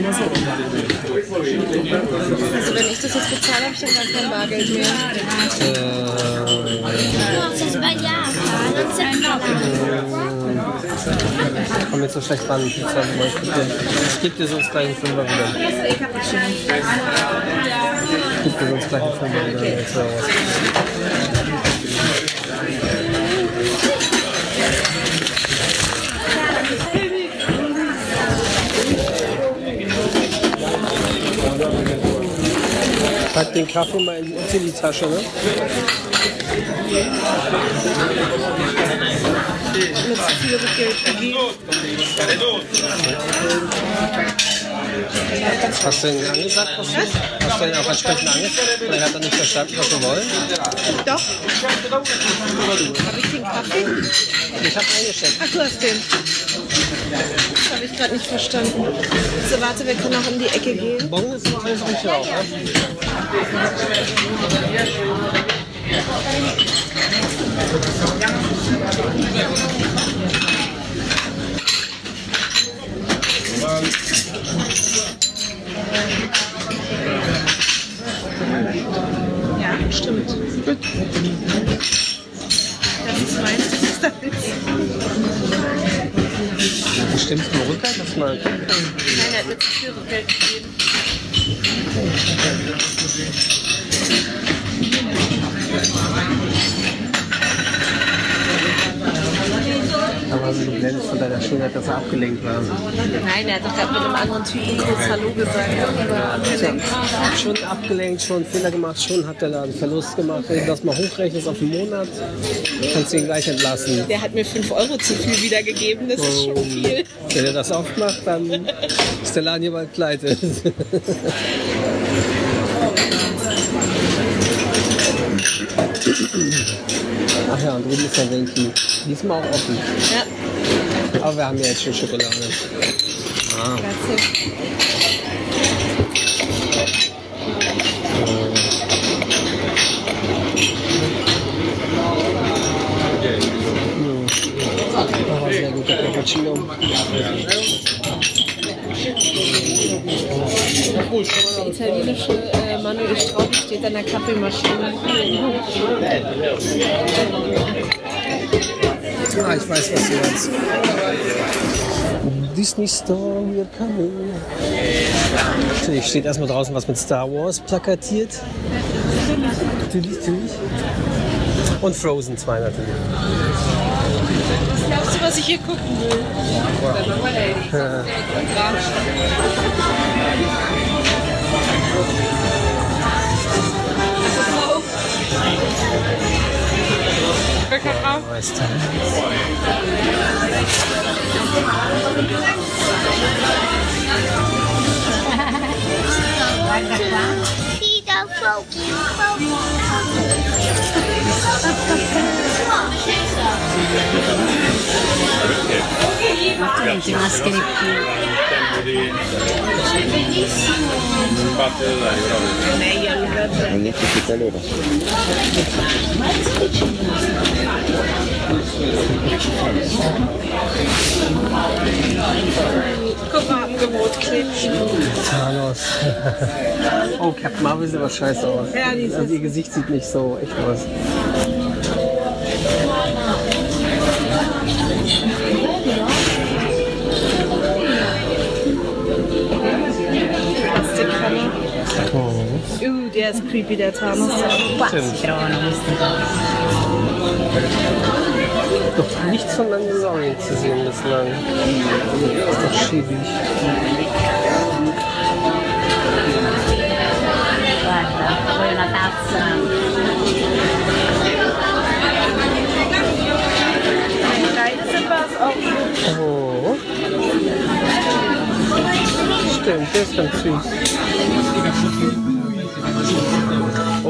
Also wenn ich das jetzt bezahle, habe ich dann gar kein Bargeld mehr. Ich komme jetzt so schlecht ran. Mal, geb dir- Ich gebe dir sonst gleich einen Fünfer wieder. Ich gebe dir sonst gleich einen Fünfer wieder. Pack den Kaffee mal in die Tasche, ne? Hast du ihn angesagt, was du? Hast du ihn auch entsprechend angesagt? Vielleicht hat er nicht verstanden, was wir wollen. Doch. Habe ich den Kaffee? Ich habe eingeschätzt. Ach, du hast den. Das habe ich gerade nicht verstanden. So, warte, wir können auch um die Ecke gehen. Bon ist alles richtig auch, ne? Ja, stimmt. Gut. Das ist meins, das ist deins. Stimmst du? Lass mal gucken. Nein, er hat mir zu viel Rückgeld gegeben. Aber also du blendest von deiner Schönheit, dass er abgelenkt war. Nein, er hat doch gerade mit einem anderen Typen kurz Hallo gesagt. Abgelenkt. Schon abgelenkt, schon Fehler gemacht, schon hat der Laden Verlust gemacht. Wenn du das mal hochrechnest auf einen Monat, kannst du ihn gleich entlassen. Der hat mir 5 Euro zu viel wiedergegeben, das ist schon viel. Wenn er das aufmacht, dann ist der Laden hier bald pleite. [LAUGHS] Ach ja, und drüben ist der Denki. Diesmal auch offen. Ja, Aber wir haben ja jetzt schon Schokolade. grazie. Oh, sehr guter Cappuccino. Der italienische äh, Manuel Straub steht an der Kaffeemaschine. Ah, ich weiß, was du meinst. Disney Store, we're coming. Natürlich steht erstmal draußen was mit Star Wars plakatiert. Natürlich, natürlich. Und Frozen 2 natürlich. Was ich hier gucken will? Weißt du. Senti maschere più. Guck mal, Angebot Klebchen. Thanos. [LAUGHS] oh, Captain Marvel sieht aber scheiße aus. Ja, also ihr Gesicht sieht nicht so echt aus. Ist creepy, der Thanos. Stimmt. Trovano questi Doch nichts von Mandalorian zu sehen bislang. ist doch schäbig. Guarda, poi una tazza. Sind wir es auch. Oh. Stimmt, der ist ganz süß.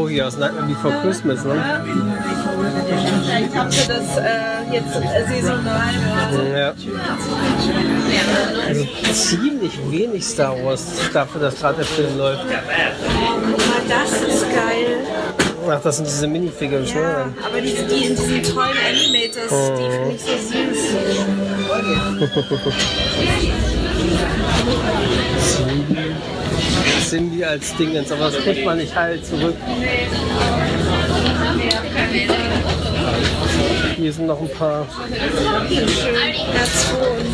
Oh, hier aus Nightmare Before Christmas, ne? Ich habe das äh, jetzt äh, saisonal. Ja. Also ziemlich wenig Star Wars dafür, dass gerade der Film läuft. Das ist geil. Ach, das sind diese Minifigures, Ja, ne? aber die, die in diesen tollen Animators, die finde ich so süß. [LAUGHS] [LAUGHS] Cindy als Dingens, aber das kriegt man nicht heil zurück. Hier sind noch ein paar R2 und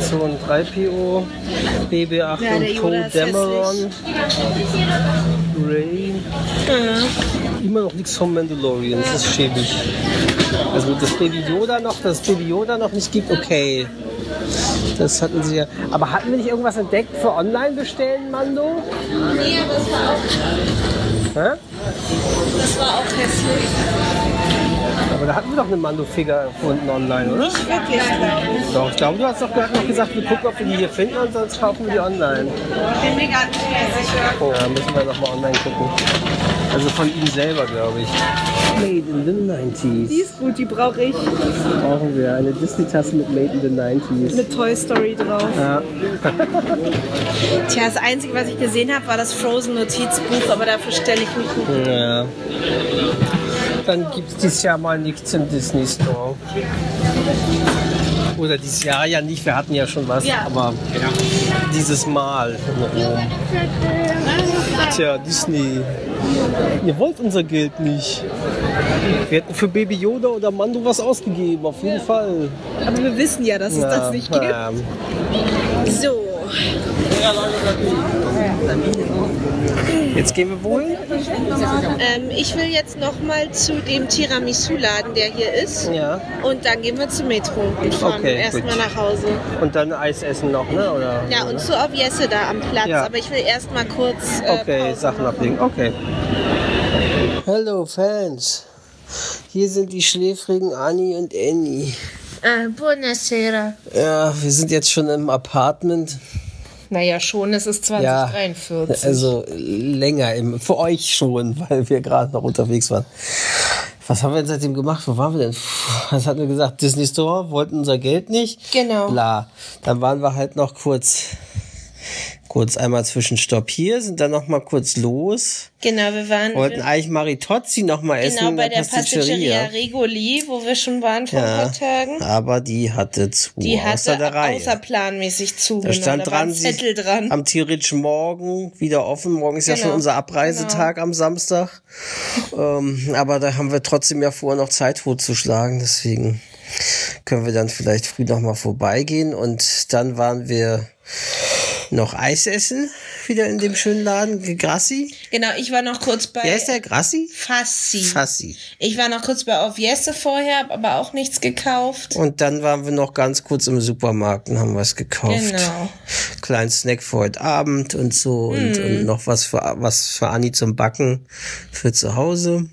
R2 und 3PO, BB8 Ja, und ist Dameron, Ray. Immer noch nichts vom Mandalorian, das ist schäbig. Also das Baby Yoda noch, dass Baby Yoda noch nicht gibt, okay. Das hatten sie ja. Aber hatten wir nicht irgendwas entdeckt für online bestellen, Mando? Nee, aber das war auch, Hä? das war auch hässlich. Aber da hatten wir doch eine Mando-Figur erfunden online, oder? Nicht wirklich, glaube ich. Doch, ich glaube, du hast doch gerade noch gesagt, wir gucken, ob wir die hier finden und sonst kaufen wir die online. Bin mir gar nicht mehr sicher. Ja, müssen wir nochmal online gucken. Also von ihm selber, glaube ich. Made in the 90s. Die ist gut, die brauche ich. Brauchen wir eine Disney-Tasse mit Made in the 90s. Mit Toy Story drauf. Ja. [LAUGHS] Tja, das Einzige, was ich gesehen habe, war das Frozen-Notizbuch, aber dafür stelle ich mich nicht. ja. Dann gibt es dieses Jahr mal nichts im Disney Store. Oder dieses Jahr ja nicht, wir hatten ja schon was, Ja. aber dieses Mal. in Rom. Tja, Disney. Ihr wollt unser Geld nicht. Wir hätten für Baby Yoda oder Mando was ausgegeben, auf jeden Fall. Aber wir wissen ja, dass es Ja, das nicht gibt. ja. So, Jetzt gehen wir wohin? ähm, ich will jetzt noch mal zu dem Tiramisu-Laden, der hier ist. Ja. Und dann gehen wir zum Metro und fahren Okay, erstmal nach Hause. Und dann Eis essen noch, ne? Oder? Ja, und zu Objesse da am Platz. Ja. Aber ich will erstmal kurz. Äh, Okay, Pause Sachen ablegen. Okay. Hallo Fans. Hier sind die schläfrigen Anni und Annie. Äh, buonasera. Ja, wir sind jetzt schon im Apartment. Naja, schon, es ist Ja, 2043. also länger im, für euch schon, [LAUGHS] weil wir gerade noch unterwegs waren. Was haben wir denn seitdem gemacht? Wo waren wir denn? Was hatten wir gesagt? Disney Store, wollten unser Geld nicht. Genau. Bla. Dann waren wir halt noch kurz, kurz einmal Zwischenstopp hier, sind dann noch mal kurz los. Genau, wir waren Wollten eigentlich Maritozzi noch mal essen genau bei der Pasticceria. Pasticceria Regoli, wo wir schon waren vor ein Ja, paar Tagen. aber die hatte zu, Die außer hatte der Reihe. außerplanmäßig zu. Da genau, stand da dran, ein sie Zettel dran. am theoretischen Morgen wieder offen. Morgen ist ja Genau, schon unser Abreisetag am Samstag. ähm, aber da haben wir trotzdem ja vorher noch Zeit totzuschlagen. Deswegen können wir dann vielleicht früh noch mal vorbeigehen. Und dann waren wir noch Eis essen, wieder in dem schönen Laden, Grassi. Genau, ich war noch kurz bei Wer ist der Grassi? Fassi. Fassi. Ich war noch kurz bei Oviesse vorher, hab aber auch nichts gekauft. Und dann waren wir noch ganz kurz im Supermarkt und haben was gekauft. Genau. [LAUGHS] Kleinen Snack für heute Abend und so und, Mhm. und noch was für was für Anni zum Backen für zu Hause.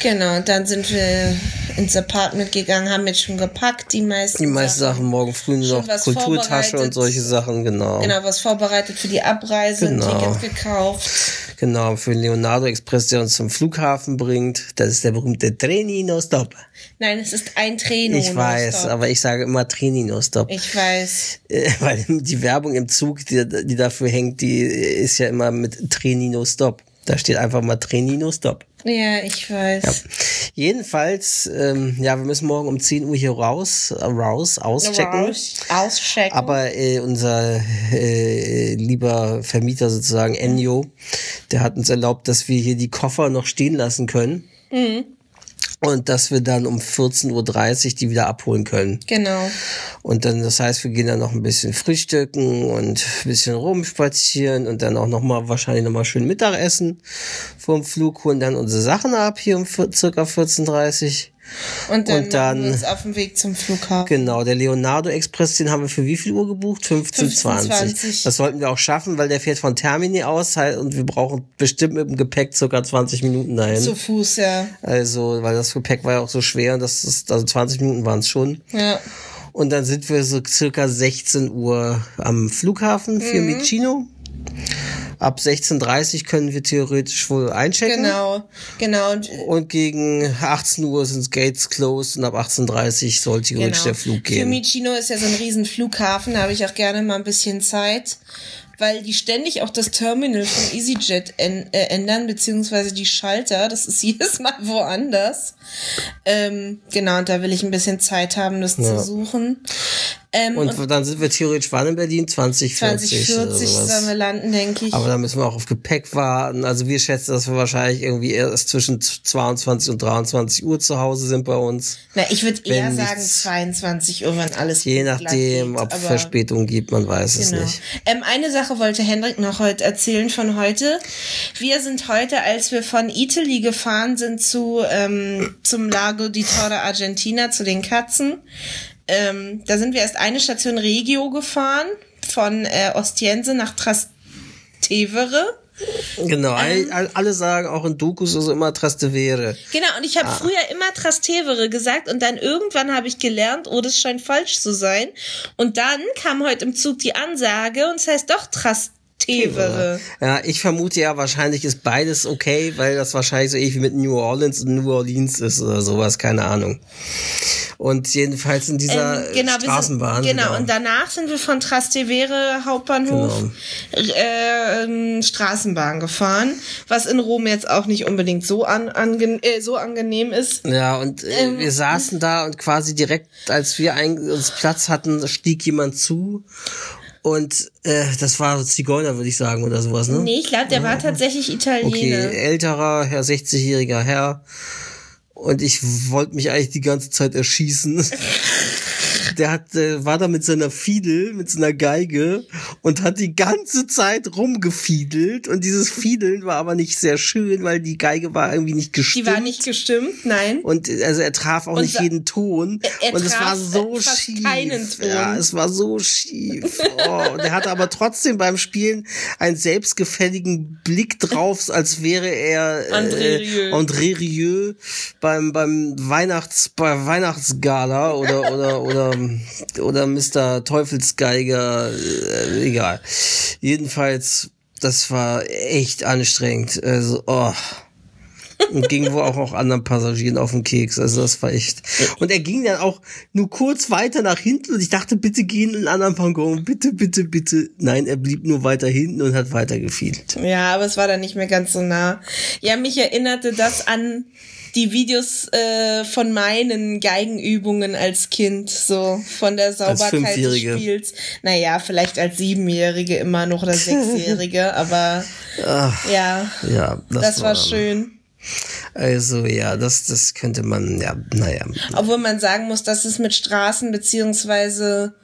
Genau, dann sind wir ins Apartment gegangen, haben jetzt schon gepackt, die meisten. Die meisten Sachen morgen früh noch Kulturtasche und solche Sachen, genau. Genau, was vorbereitet für die Abreise, Genau. ein Ticket gekauft. Genau, für den Leonardo Express, der uns zum Flughafen bringt. Das ist der berühmte Trenino Stop. Nein, es ist ein Treno. Ich weiß, aber ich sage immer Trenino Stop. Ich weiß. Äh, Weil die Werbung im Zug, die, die dafür hängt, die ist ja immer mit Trenino Stop. Da steht einfach mal Trenino Stop. Ja, ich weiß. Ja. Jedenfalls, ähm, ja, wir müssen morgen um 10 Uhr hier raus, raus, auschecken. Raus, auschecken. Aber äh, unser äh, lieber Vermieter sozusagen, Enyo, der hat uns erlaubt, dass wir hier die Koffer noch stehen lassen können. Mhm. Und dass wir dann um 14.30 Uhr die wieder abholen können. Genau. Und dann, das heißt, wir gehen dann noch ein bisschen frühstücken und ein bisschen rumspazieren und dann auch noch mal wahrscheinlich noch mal schön Mittagessen vorm Flug, holen dann unsere Sachen ab hier um circa 14.30 Und dann, Und dann- wir uns auf dem Weg zum Flughafen. Genau, der Leonardo Express, den haben wir für wie viel Uhr gebucht? 15.20. 15:20. Das sollten wir auch schaffen, weil der fährt von Termini aus halt, und wir brauchen bestimmt mit dem Gepäck circa 20 Minuten dahin. Zu Fuß, ja. Also, weil das Gepäck war ja auch so schwer und das ist, also 20 Minuten waren es schon. Ja. Und dann sind wir so circa 16 Uhr am Flughafen Fiumicino. Ab 16.30 können wir theoretisch wohl einchecken. Genau, genau. Und, gegen 18 Uhr sind Gates closed und ab 18.30 soll theoretisch genau. der Flug gehen. Fiumicino ist ja so ein riesen Flughafen, da habe ich auch gerne mal ein bisschen Zeit, weil die ständig auch das Terminal von EasyJet en, äh, ändern, beziehungsweise die Schalter. Das ist [LAUGHS] jedes Mal woanders. Ähm, genau, und da will ich ein bisschen Zeit haben, das Ja. zu suchen. Ähm, und, Und, dann sind wir theoretisch wann in Berlin? 2040. 2040 oder sowas. sollen wir landen, denke ich. Aber da müssen wir auch auf Gepäck warten. Also wir schätzen, dass wir wahrscheinlich irgendwie erst zwischen 22 und 23 Uhr zu Hause sind bei uns. Na, ich würde eher sagen nichts- 22 Uhr, wenn alles Je nachdem, geht, ob aber- Verspätung gibt, man weiß es Genau. nicht. Ähm, eine Sache wollte Hendrik noch heute erzählen von heute. Wir sind heute, als wir von Italy gefahren sind zu ähm, zum Lago di Torre Argentina zu den Katzen, ähm, da sind wir erst eine Station Regio gefahren von äh, Ostiense nach Trastevere. Genau, Ähm. all, all, alle sagen auch in Dokus also immer Trastevere. Genau, und ich habe früher immer Trastevere gesagt und dann irgendwann habe ich gelernt, oh, das scheint falsch zu sein. Und dann kam heute im Zug die Ansage und es heißt doch Trastevere. Ja, ich vermute ja, wahrscheinlich ist beides okay, weil das wahrscheinlich so ähnlich wie mit New Orleans und New Orleans ist oder sowas, keine Ahnung. Und jedenfalls in dieser Ähm, genau, Straßenbahn. Sind, genau, und danach sind wir von Trastevere Hauptbahnhof Genau. äh, ähm, Straßenbahn gefahren, was in Rom jetzt auch nicht unbedingt so, an, ange, äh, so angenehm ist. Ja, und äh, Ähm, wir saßen da und quasi direkt, als wir ein, uns Platz hatten, stieg jemand zu. Und äh, das war Zigeuner, würde ich sagen, oder sowas, ne? Nee, ich glaube, der war tatsächlich Okay, Italiener. älterer, Herr 60-jähriger Herr. Und ich wollte mich eigentlich die ganze Zeit erschießen. [LAUGHS] Der hat, äh, war da mit seiner Fiedel, mit seiner Geige und hat die ganze Zeit rumgefiedelt. Und dieses Fiedeln war aber nicht sehr schön, weil die Geige war irgendwie nicht Die gestimmt. war nicht gestimmt, nein. Und also er traf auch Und nicht jeden Ton. Er- er und es war so schief. keinen Ton. Ja, es war so schief. Oh, und er hatte aber trotzdem beim Spielen einen selbstgefälligen Blick drauf, als wäre er André äh, Rieu. André Rieu beim beim Weihnachts bei Weihnachtsgala oder oder oder oder Mr. Teufelsgeiger äh, egal. Jedenfalls das war echt anstrengend. Also oh. und ging wohl auch, auch anderen Passagieren auf den Keks. Also das war echt. Und er ging dann auch nur kurz weiter nach hinten und ich dachte, bitte geh in einen anderen Waggon. Bitte, bitte, bitte. Nein, er blieb nur weiter hinten und hat weiter gefiedelt. Ja, aber es war dann nicht mehr ganz so nah. Ja, mich erinnerte das an die Videos äh, von meinen Geigenübungen als Kind, so von der Sauberkeit des. Spiels. Naja, vielleicht als Siebenjährige immer noch oder Sechsjährige, [LAUGHS] aber ja, Ja, das, das, war schön. Also ja, das, das könnte man, ja, naja. Obwohl man sagen muss, dass es mit Straßen beziehungsweise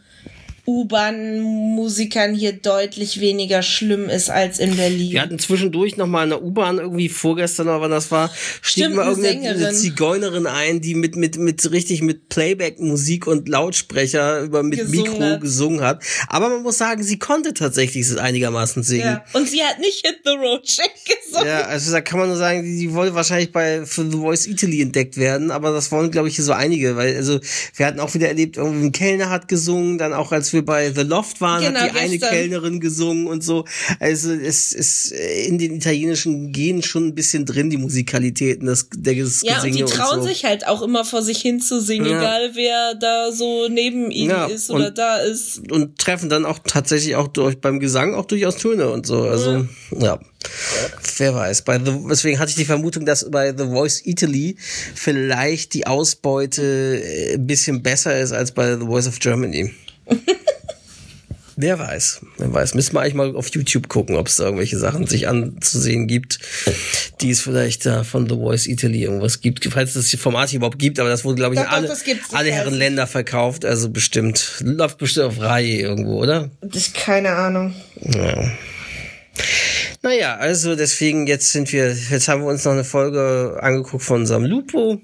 U-Bahn-Musikern hier deutlich weniger schlimm ist als in Berlin. Wir hatten zwischendurch noch mal in der U-Bahn irgendwie vorgestern wann das war, stieg mal eine irgendeine. Zigeunerin ein, die mit mit mit richtig mit Playback Musik und Lautsprecher über mit Gesungen Mikro hat. gesungen hat. Aber man muss sagen, sie konnte tatsächlich einigermaßen singen. ja. Und sie hat nicht Hit the Road Check gesungen. Ja, also da kann man nur sagen, die, die wollte wahrscheinlich bei für The Voice Italy entdeckt werden, aber das wollen, glaube ich, so einige, weil also wir hatten auch wieder erlebt, irgendwie ein Kellner hat gesungen, dann auch als wir bei The Loft waren, Genau, hat die eine gestern. Kellnerin gesungen und so. Also es ist in den italienischen Genen schon ein bisschen drin, die Musikalitäten, das, der des Ja, und Gesinge die trauen so. sich halt auch immer vor sich hin zu singen, Ja. egal wer da so neben ihnen Ja, ist oder und- da ist. und treffen dann auch tatsächlich auch durch beim Gesang auch durchaus Töne und so. Also ja, wer weiß. Bei The, deswegen hatte ich die Vermutung, dass bei The Voice Italy vielleicht die Ausbeute äh, ein bisschen besser ist als bei The Voice of Germany. [LAUGHS] Wer weiß, wer weiß. Müssen wir eigentlich mal auf YouTube gucken, ob es da irgendwelche Sachen sich anzusehen gibt, die es vielleicht da von The Voice Italy irgendwas gibt. Falls es das Format hier überhaupt gibt, aber das wurde, glaube ich, Doch, in doch, alle, alle Herren. Länder verkauft, also bestimmt. Läuft bestimmt auf Reihe irgendwo, oder? Das keine Ahnung. Ja. Naja, also deswegen, jetzt sind wir, jetzt haben wir uns noch eine Folge angeguckt von unserem Lupo.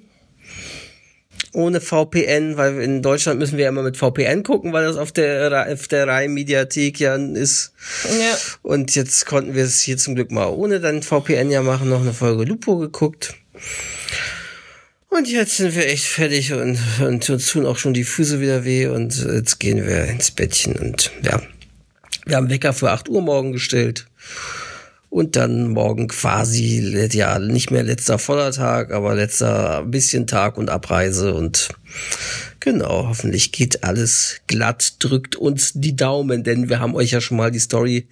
Ohne VPN, weil in Deutschland müssen wir ja immer mit VPN gucken, weil das auf der, auf der Rai-Mediathek ja ist. Ja. Und jetzt konnten wir es hier zum Glück mal ohne dann VPN ja machen, noch eine Folge Lupo geguckt. Und jetzt sind wir echt fertig und, und uns tun auch schon die Füße wieder weh und jetzt gehen wir ins Bettchen und ja. Wir haben Wecker für 8 Uhr morgen gestellt. Und dann morgen quasi, ja, nicht mehr letzter voller Tag, aber letzter bisschen Tag und Abreise und genau, hoffentlich geht alles glatt, drückt uns die Daumen, denn wir haben euch ja schon mal die Story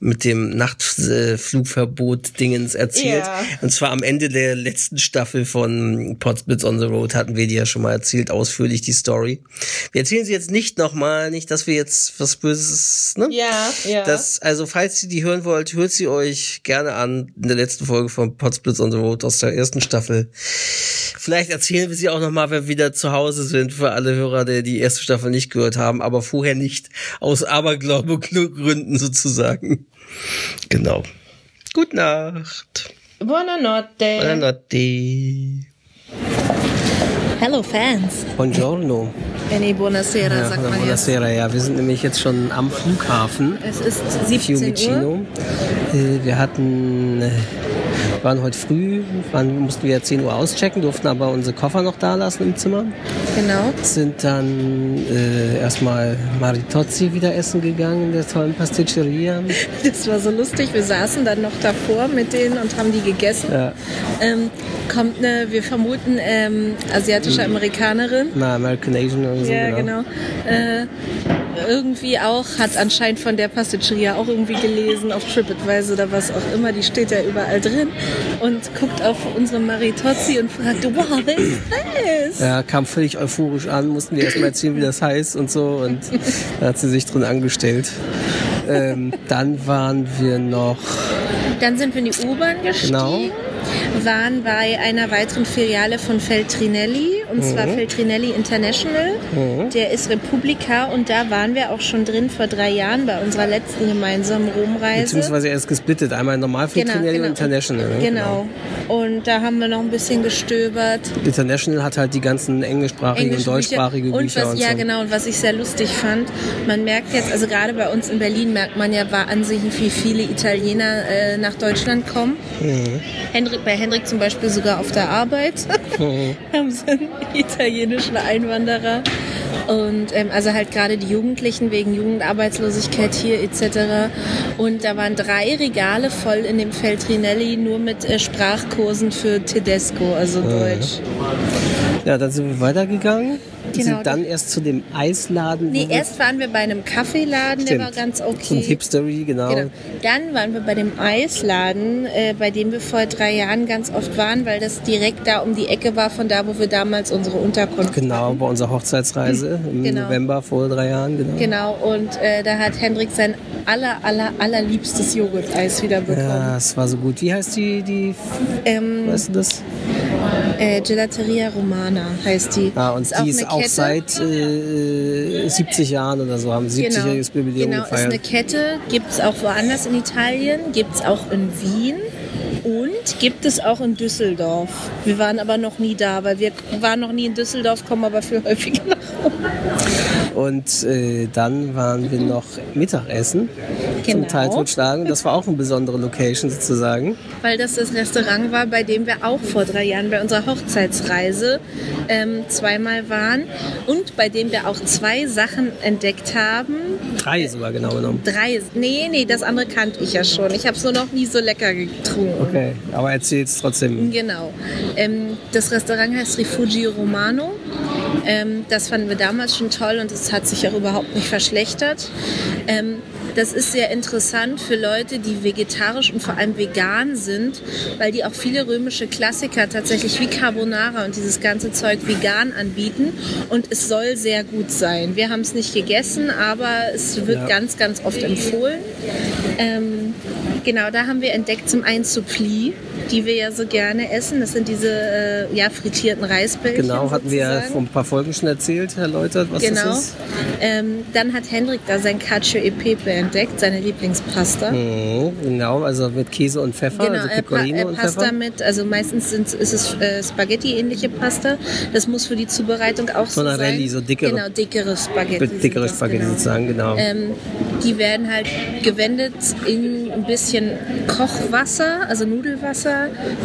mit dem Nachtflugverbot Dingens erzählt. Ja. Und zwar am Ende der letzten Staffel von Potsblitz on the Road hatten wir die ja schon mal erzählt, ausführlich die Story. Wir erzählen sie jetzt nicht nochmal, nicht, dass wir jetzt was Böses, ne? Ja, ja. Das, also, falls ihr die hören wollt, hört sie euch gerne an in der letzten Folge von Potsblitz on the Road aus der ersten Staffel. Vielleicht erzählen wir sie auch nochmal, wenn wir wieder zu Hause sind, für alle Hörer, die die erste Staffel nicht gehört haben, aber vorher nicht. Aus Aberglaube-Gründen sozusagen. Genau. Gute Nacht. Buonanotte. Buonanotte. Hello Fans. Buongiorno. Äh, nee, Buonasera Ja, sagt man jetzt. buonasera, ja. Wir sind nämlich jetzt schon am Flughafen. Es ist 17 Uhr. Fiumicino. Äh, Wir hatten, äh, waren heute früh, waren, mussten wir ja 10 Uhr auschecken, durften aber unsere Koffer noch da lassen im Zimmer. Genau. Sind dann äh, erstmal Maritozzi wieder essen gegangen in der tollen Pasticceria. [LAUGHS] Das war so lustig. Wir saßen dann noch davor mit denen und haben die gegessen. Ja. Ähm, kommt eine, wir vermuten, ähm, asiatische Amerikanerin. Na, American Asian oder so. Ja, genau. Äh, irgendwie auch, hat anscheinend von der Pasticceria auch irgendwie gelesen, auf TripAdvisor oder was auch immer, die steht ja überall drin und guckt auf unsere Maritozzi und fragt, wow, wer ist das? Ja, kam völlig euphorisch an, mussten wir erstmal erzählen, wie das heißt und so. Und da hat sie sich drin angestellt. Ähm, dann waren wir noch Dann sind wir in die U-Bahn gestiegen, Genau. waren bei einer weiteren Filiale von Feltrinelli, und zwar Mhm. Feltrinelli International. Der ist Republika und da waren wir auch schon drin vor drei Jahren bei unserer letzten gemeinsamen Romreise. Beziehungsweise er ist gesplittet. Einmal normal Genau, Trinelli genau. und International. Ne? Genau. Und da haben wir noch ein bisschen gestöbert. International hat halt die ganzen englischsprachigen und Englische deutschsprachige Bücher. Bücher und was, und ja so. genau und was ich sehr lustig fand man merkt jetzt also gerade bei uns in Berlin merkt man ja wahnsinnig wie viele Italiener äh, nach Deutschland kommen Mhm. Hendrik, bei Hendrik zum Beispiel sogar auf der Arbeit [LAUGHS] haben einen [LAUGHS] italienischen Einwanderer. Und ähm, also halt gerade die Jugendlichen wegen Jugendarbeitslosigkeit hier etc. Und da waren drei Regale voll in dem Feltrinelli nur mit äh, Sprachkursen für Tedesco, also Deutsch. Ja, dann sind wir weitergegangen. Genau. Sind dann erst zu dem Eisladen. Nee, erst waren wir bei einem Kaffeeladen, der war ganz So ein okay. Hipstery, genau. Genau. Dann waren wir bei dem Eisladen, äh, bei dem wir vor drei Jahren ganz oft waren, weil das direkt da um die Ecke war von da, wo wir damals unsere Unterkunft Genau, hatten. bei unserer Hochzeitsreise im Genau. November vor drei Jahren. Genau. Genau, und äh, da hat Hendrik sein aller, aller, allerliebstes Joghurt-Eis wieder bekommen. Ja, es war so gut. Wie heißt die, die Ähm, weißt du das? äh, Gelateria Romana heißt die. Ah, und die ist eine auch seit äh, 70 Jahren oder so, haben 70-jähriges Jubiläum Genau, ist gefeiert. eine Kette, gibt es auch woanders in Italien, gibt es auch in Wien und gibt es auch in Düsseldorf. Wir waren aber noch nie da, weil wir waren noch nie in Düsseldorf, kommen aber viel häufiger nach Rom. Und äh, dann waren wir noch Mittagessen Genau. zum Teil totschlagen. Das war auch eine besondere Location sozusagen. Weil das das Restaurant war, bei dem wir auch vor drei Jahren bei unserer Hochzeitsreise ähm, zweimal waren und bei dem wir auch zwei Sachen entdeckt haben. Drei sogar genau genommen. Drei, nee, nee, das andere kannte ich ja schon. Ich habe es nur noch nie so lecker getrunken. Okay, aber erzähl es trotzdem. Genau. Ähm, das Restaurant heißt Rifugio Romano. Ähm, das fanden wir damals schon toll und es hat sich auch überhaupt nicht verschlechtert. Ähm, das ist sehr interessant für Leute, die vegetarisch und vor allem vegan sind, weil die auch viele römische Klassiker tatsächlich wie Carbonara und dieses ganze Zeug vegan anbieten. Und es soll sehr gut sein. Wir haben es nicht gegessen, aber es wird Ja. ganz, ganz oft empfohlen. Ähm, genau, da haben wir entdeckt zum einen Suppli, die wir ja so gerne essen. Das sind diese äh, ja, frittierten Reisbällchen. Genau, hatten wir ja sozusagen. vor ein paar Folgen schon erzählt, erläutert, was Genau. das ist. Ähm, dann hat Hendrik da sein Cacio e Pepe entdeckt, seine Lieblingspasta. Mhm, genau, also mit Käse und Pfeffer, Genau, also äh, pa Pecorino äh, und Pasta Pfeffer. mit, also meistens sind, ist es äh, Spaghetti-ähnliche Pasta. Das muss für die Zubereitung auch so Tonarelli, sein. so dickere- Genau, dickere Spaghetti. Dickere Spaghetti genau. sozusagen, genau. Ähm, die werden halt gewendet in ein bisschen Kochwasser, also Nudelwasser,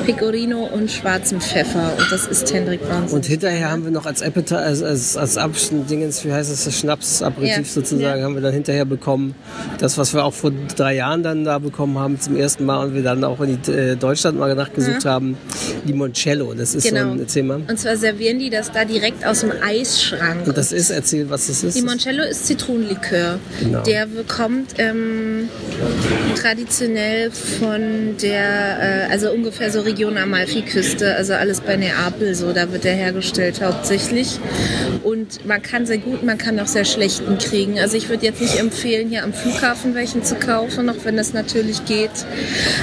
Pecorino und schwarzem Pfeffer. Und das ist Hendrik Wahnsinn. Und hinterher haben wir noch als Appetizer, als, als, als Abschnittdingens, wie heißt es, das Schnaps-Aperitif Ja. sozusagen, Ja. haben wir dann hinterher bekommen. Das, was wir auch vor drei Jahren dann da bekommen haben, zum ersten Mal und wir dann auch in die, äh, Deutschland mal nachgesucht haben, Limoncello. Das ist Genau. so ein Thema. Und zwar servieren die das da direkt aus dem Eisschrank. Und das ist, erzähl, was das ist. Limoncello ist Zitronenlikör. Genau. Der kommt ähm, traditionell von der, äh, also ungefähr so Region Amalfiküste, also alles bei Neapel so, da wird der hergestellt hauptsächlich. Und man kann sehr gut, man kann auch sehr schlechten kriegen. Also ich würde jetzt nicht empfehlen, hier am Flughafen welchen zu kaufen, auch wenn das natürlich geht.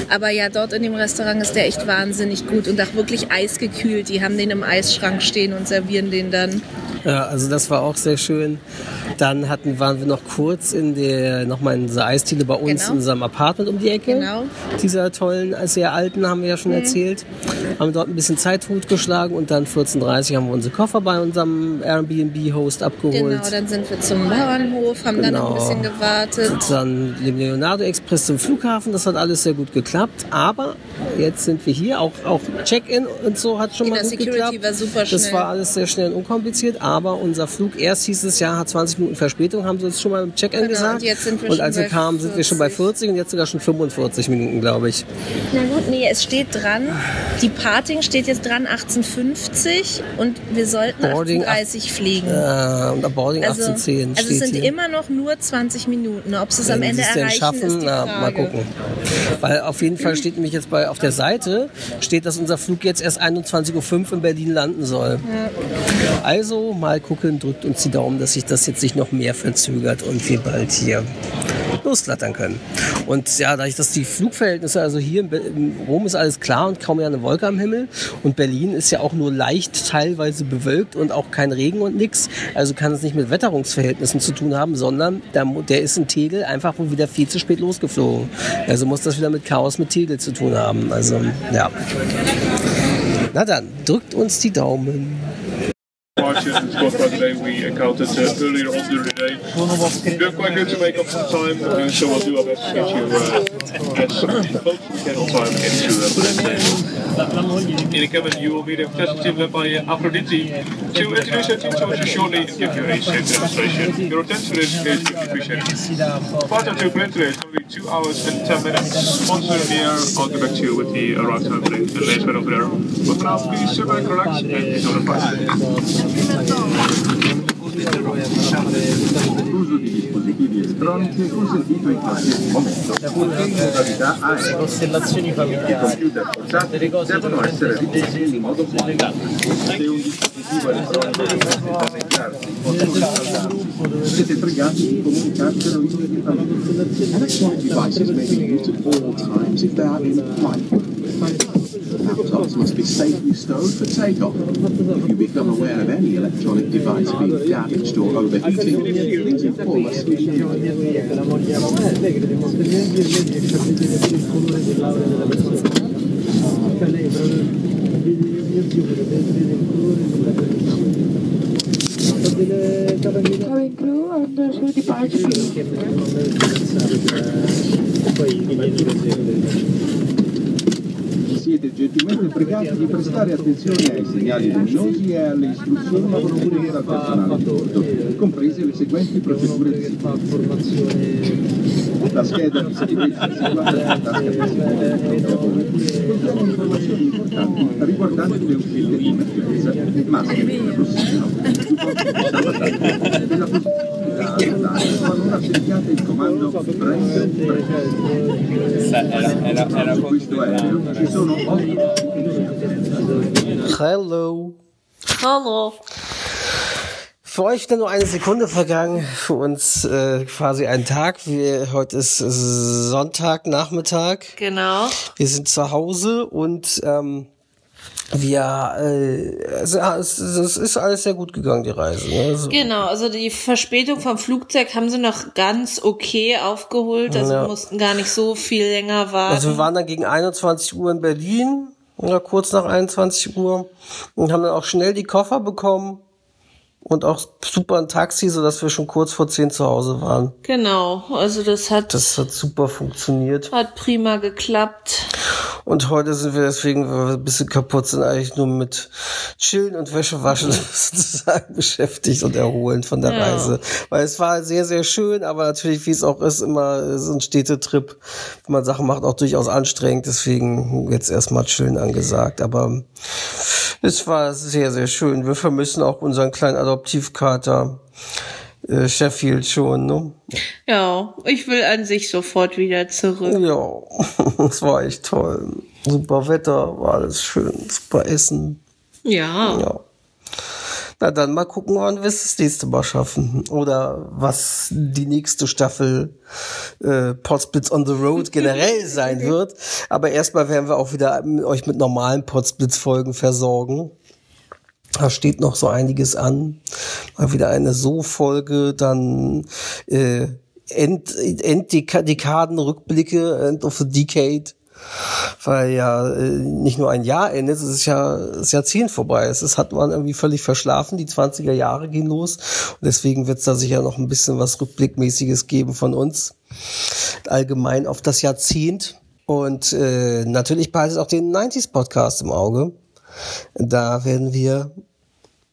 Aber ja, dort in dem Restaurant ist der echt wahnsinnig gut und auch wirklich eisgekühlt. Die haben den im Eisschrank stehen und servieren den dann. Ja, also das war auch sehr schön. Dann hatten, waren wir noch kurz in der, nochmal in dieser Eisdiele bei uns Genau. in unserem Apartment um die Ecke. Genau. Dieser tollen, sehr alten, haben wir ja schon erzählt. Haben dort ein bisschen Zeit totgeschlagen und dann 14.30 Uhr haben wir unsere Koffer bei unserem Airbnb-Host abgeholt. Genau, dann sind wir zum Bauernhof, haben dann noch ein Genau. bisschen gewartet. dann den Leonardo Express zum Flughafen. Das hat alles sehr gut geklappt. Aber jetzt sind wir hier. Auch, auch Check-in und so hat schon Genau, mal gut Security geklappt. war super Das schnell. war alles sehr schnell und unkompliziert. Aber unser Flug erst hieß es ja, hat 20 Minuten Verspätung, haben sie uns schon mal im Check-in Genau, gesagt. und und als wir kamen, sind wir schon bei 40. 40 und jetzt sogar schon 45 Minuten, glaube ich. Na gut, nee, es steht dran. Die Parting steht jetzt dran 1850 und wir sollten Boarding 1830 fliegen. Äh, und ab Boarding Also, 1810 also es sind hier. immer noch nur 20 Minuten. Ob sie es am Ende erreichen, schaffen, ist die na, Frage. mal gucken. Weil auf jeden Fall steht nämlich jetzt bei, auf der Seite, steht, dass unser Flug jetzt erst 21.05 Uhr in Berlin landen soll. Also mal gucken, drückt uns die Daumen, dass sich das jetzt nicht noch mehr verzögert und wir bald hier losflattern können. Und ja, dadurch, dass die Flugverhältnisse, also hier in, Rom ist alles klar und kaum ja eine Wolke am Himmel und Berlin ist ja auch nur leicht teilweise bewölkt und auch kein Regen und nix. Also kann es nicht mit Wetterungsverhältnissen zu tun haben, sondern der, der ist in Tegel einfach wohl wieder viel zu spät losgeflogen. Also muss das wieder mit Chaos mit Tegel zu tun haben. Also ja. Na dann, drückt uns die Daumen. Departure and car delay we encountered uh, earlier on during the day. We are quite good to make up some time, uh, so we'll do our best to get you uh, as close as we can on time into uh, Valencia. In the cabin, you will be represented by uh, Aphrodite to introduce your team to us shortly and give you a safe demonstration. Your attention is greatly appreciated. Departure to Valencia is going to be 2 hours and 10 minutes. We're near, I'll get back to you with the arrival time and the latest over there. But for now, please sit back, relax, and enjoy the flight. L'uso di dispositivi elettronici è consentito in qualsiasi momento, in modalità aerea. Costellazioni familiari. computer portatili devono essere ripresi in modo collegato. Se un dispositivo elettronico dovesse danneggiarsi o riscaldarsi, siete pregati di comunicarselo immediatamente. Electronic devices may be used at all times if they are in flight. Laptops must be safely stowed for takeoff. If you become aware of any electronic device being damaged or overheating, please inform us immediately. La moglie era me, lei Siete gentilmente pregati di prestare attenzione ai segnali luminosi e alle istruzioni fornite dal personale di bordo, comprese le seguenti procedure di sicurezza. La scheda di sicurezza situata nella tasca di sinistra contiene informazioni importanti riguardanti le uscite di emergenza, maschere d'ossigeno, supporti il comando Hello. Hallo. Für euch dann nur eine Sekunde vergangen, für uns äh, quasi ein Tag. Wir, heute ist Sonntagnachmittag. Genau. Wir sind zu Hause und ähm, wir, äh, es, es, es ist alles sehr gut gegangen, die Reise. Ne? Also, Genau, also die Verspätung vom Flugzeug haben sie noch ganz okay aufgeholt. Also Ja. wir mussten gar nicht so viel länger warten. Also wir waren dann gegen 21 Uhr in Berlin, ja, kurz nach 21 Uhr, und haben dann auch schnell die Koffer bekommen und auch super ein Taxi, sodass wir schon kurz vor 10 zu Hause waren. genau, also das hat, Das hat super funktioniert. hat prima geklappt. Und heute sind wir deswegen, weil wir ein bisschen kaputt sind, eigentlich nur mit Chillen und Wäsche waschen [LAUGHS] sozusagen beschäftigt und erholen von der Ja. Reise. Weil es war sehr, sehr schön, aber natürlich, wie es auch ist, immer so ein Städtetrip, wenn man Sachen macht, auch durchaus anstrengend. Deswegen jetzt erstmal chillen angesagt. Aber es war sehr, sehr schön. Wir vermissen auch unseren kleinen Adoptivkater. Äh, Sheffield schon, ne? Ja, ich will an sich sofort wieder zurück. Ja, [LAUGHS] es war echt toll. Super Wetter, war alles schön, super Essen. Ja. Ja. Na dann mal gucken, wann wir es das nächste Mal schaffen. Oder was die nächste Staffel äh, Podsplits on the Road [LAUGHS] generell sein wird. Aber erstmal werden wir auch wieder euch mit normalen Podsplits-Folgen versorgen. Da steht noch so einiges an. Mal wieder eine So-Folge, dann äh, End, Enddekaden-Rückblicke, End of the Decade. Weil ja äh, nicht nur ein Jahr endet, es ist ja das Jahrzehnt vorbei. Es ist, hat man irgendwie völlig verschlafen. Die 20er Jahre gehen los. Und deswegen wird es da sicher noch ein bisschen was Rückblickmäßiges geben von uns. Allgemein auf das Jahrzehnt. Und äh, natürlich behaltet auch den 90s Podcast im Auge. Da werden wir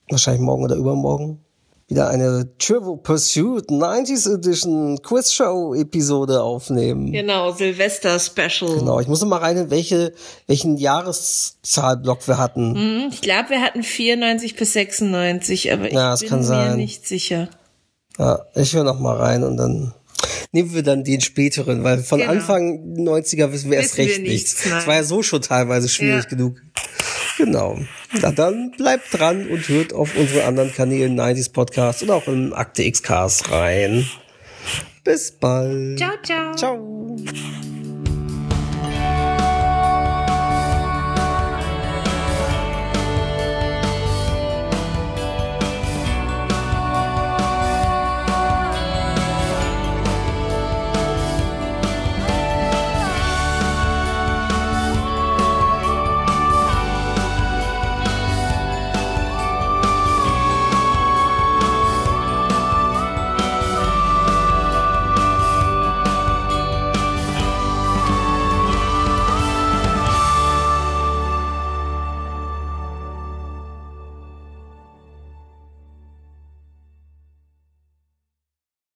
wahrscheinlich morgen oder übermorgen wieder eine Trivial Pursuit 90s Edition Quiz Show Episode aufnehmen. Genau, Silvester Special. Genau, ich muss noch mal rein, in welche, welchen Jahreszahlblock wir hatten. Hm, Ich glaube, wir hatten 94 bis 96, aber ich Ja, bin kann mir sein. nicht sicher. Ja, ich höre noch mal rein und dann nehmen wir dann den späteren, weil von Genau. Anfang 90er wissen wir erst Wissen wir recht nichts. nichts, nein. Es war ja so schon teilweise schwierig Ja. genug. Genau. Na dann bleibt dran und hört auf unsere anderen Kanälen 90s Podcast und auch im Akte X Cast rein. Bis bald. Ciao, ciao. Ciao.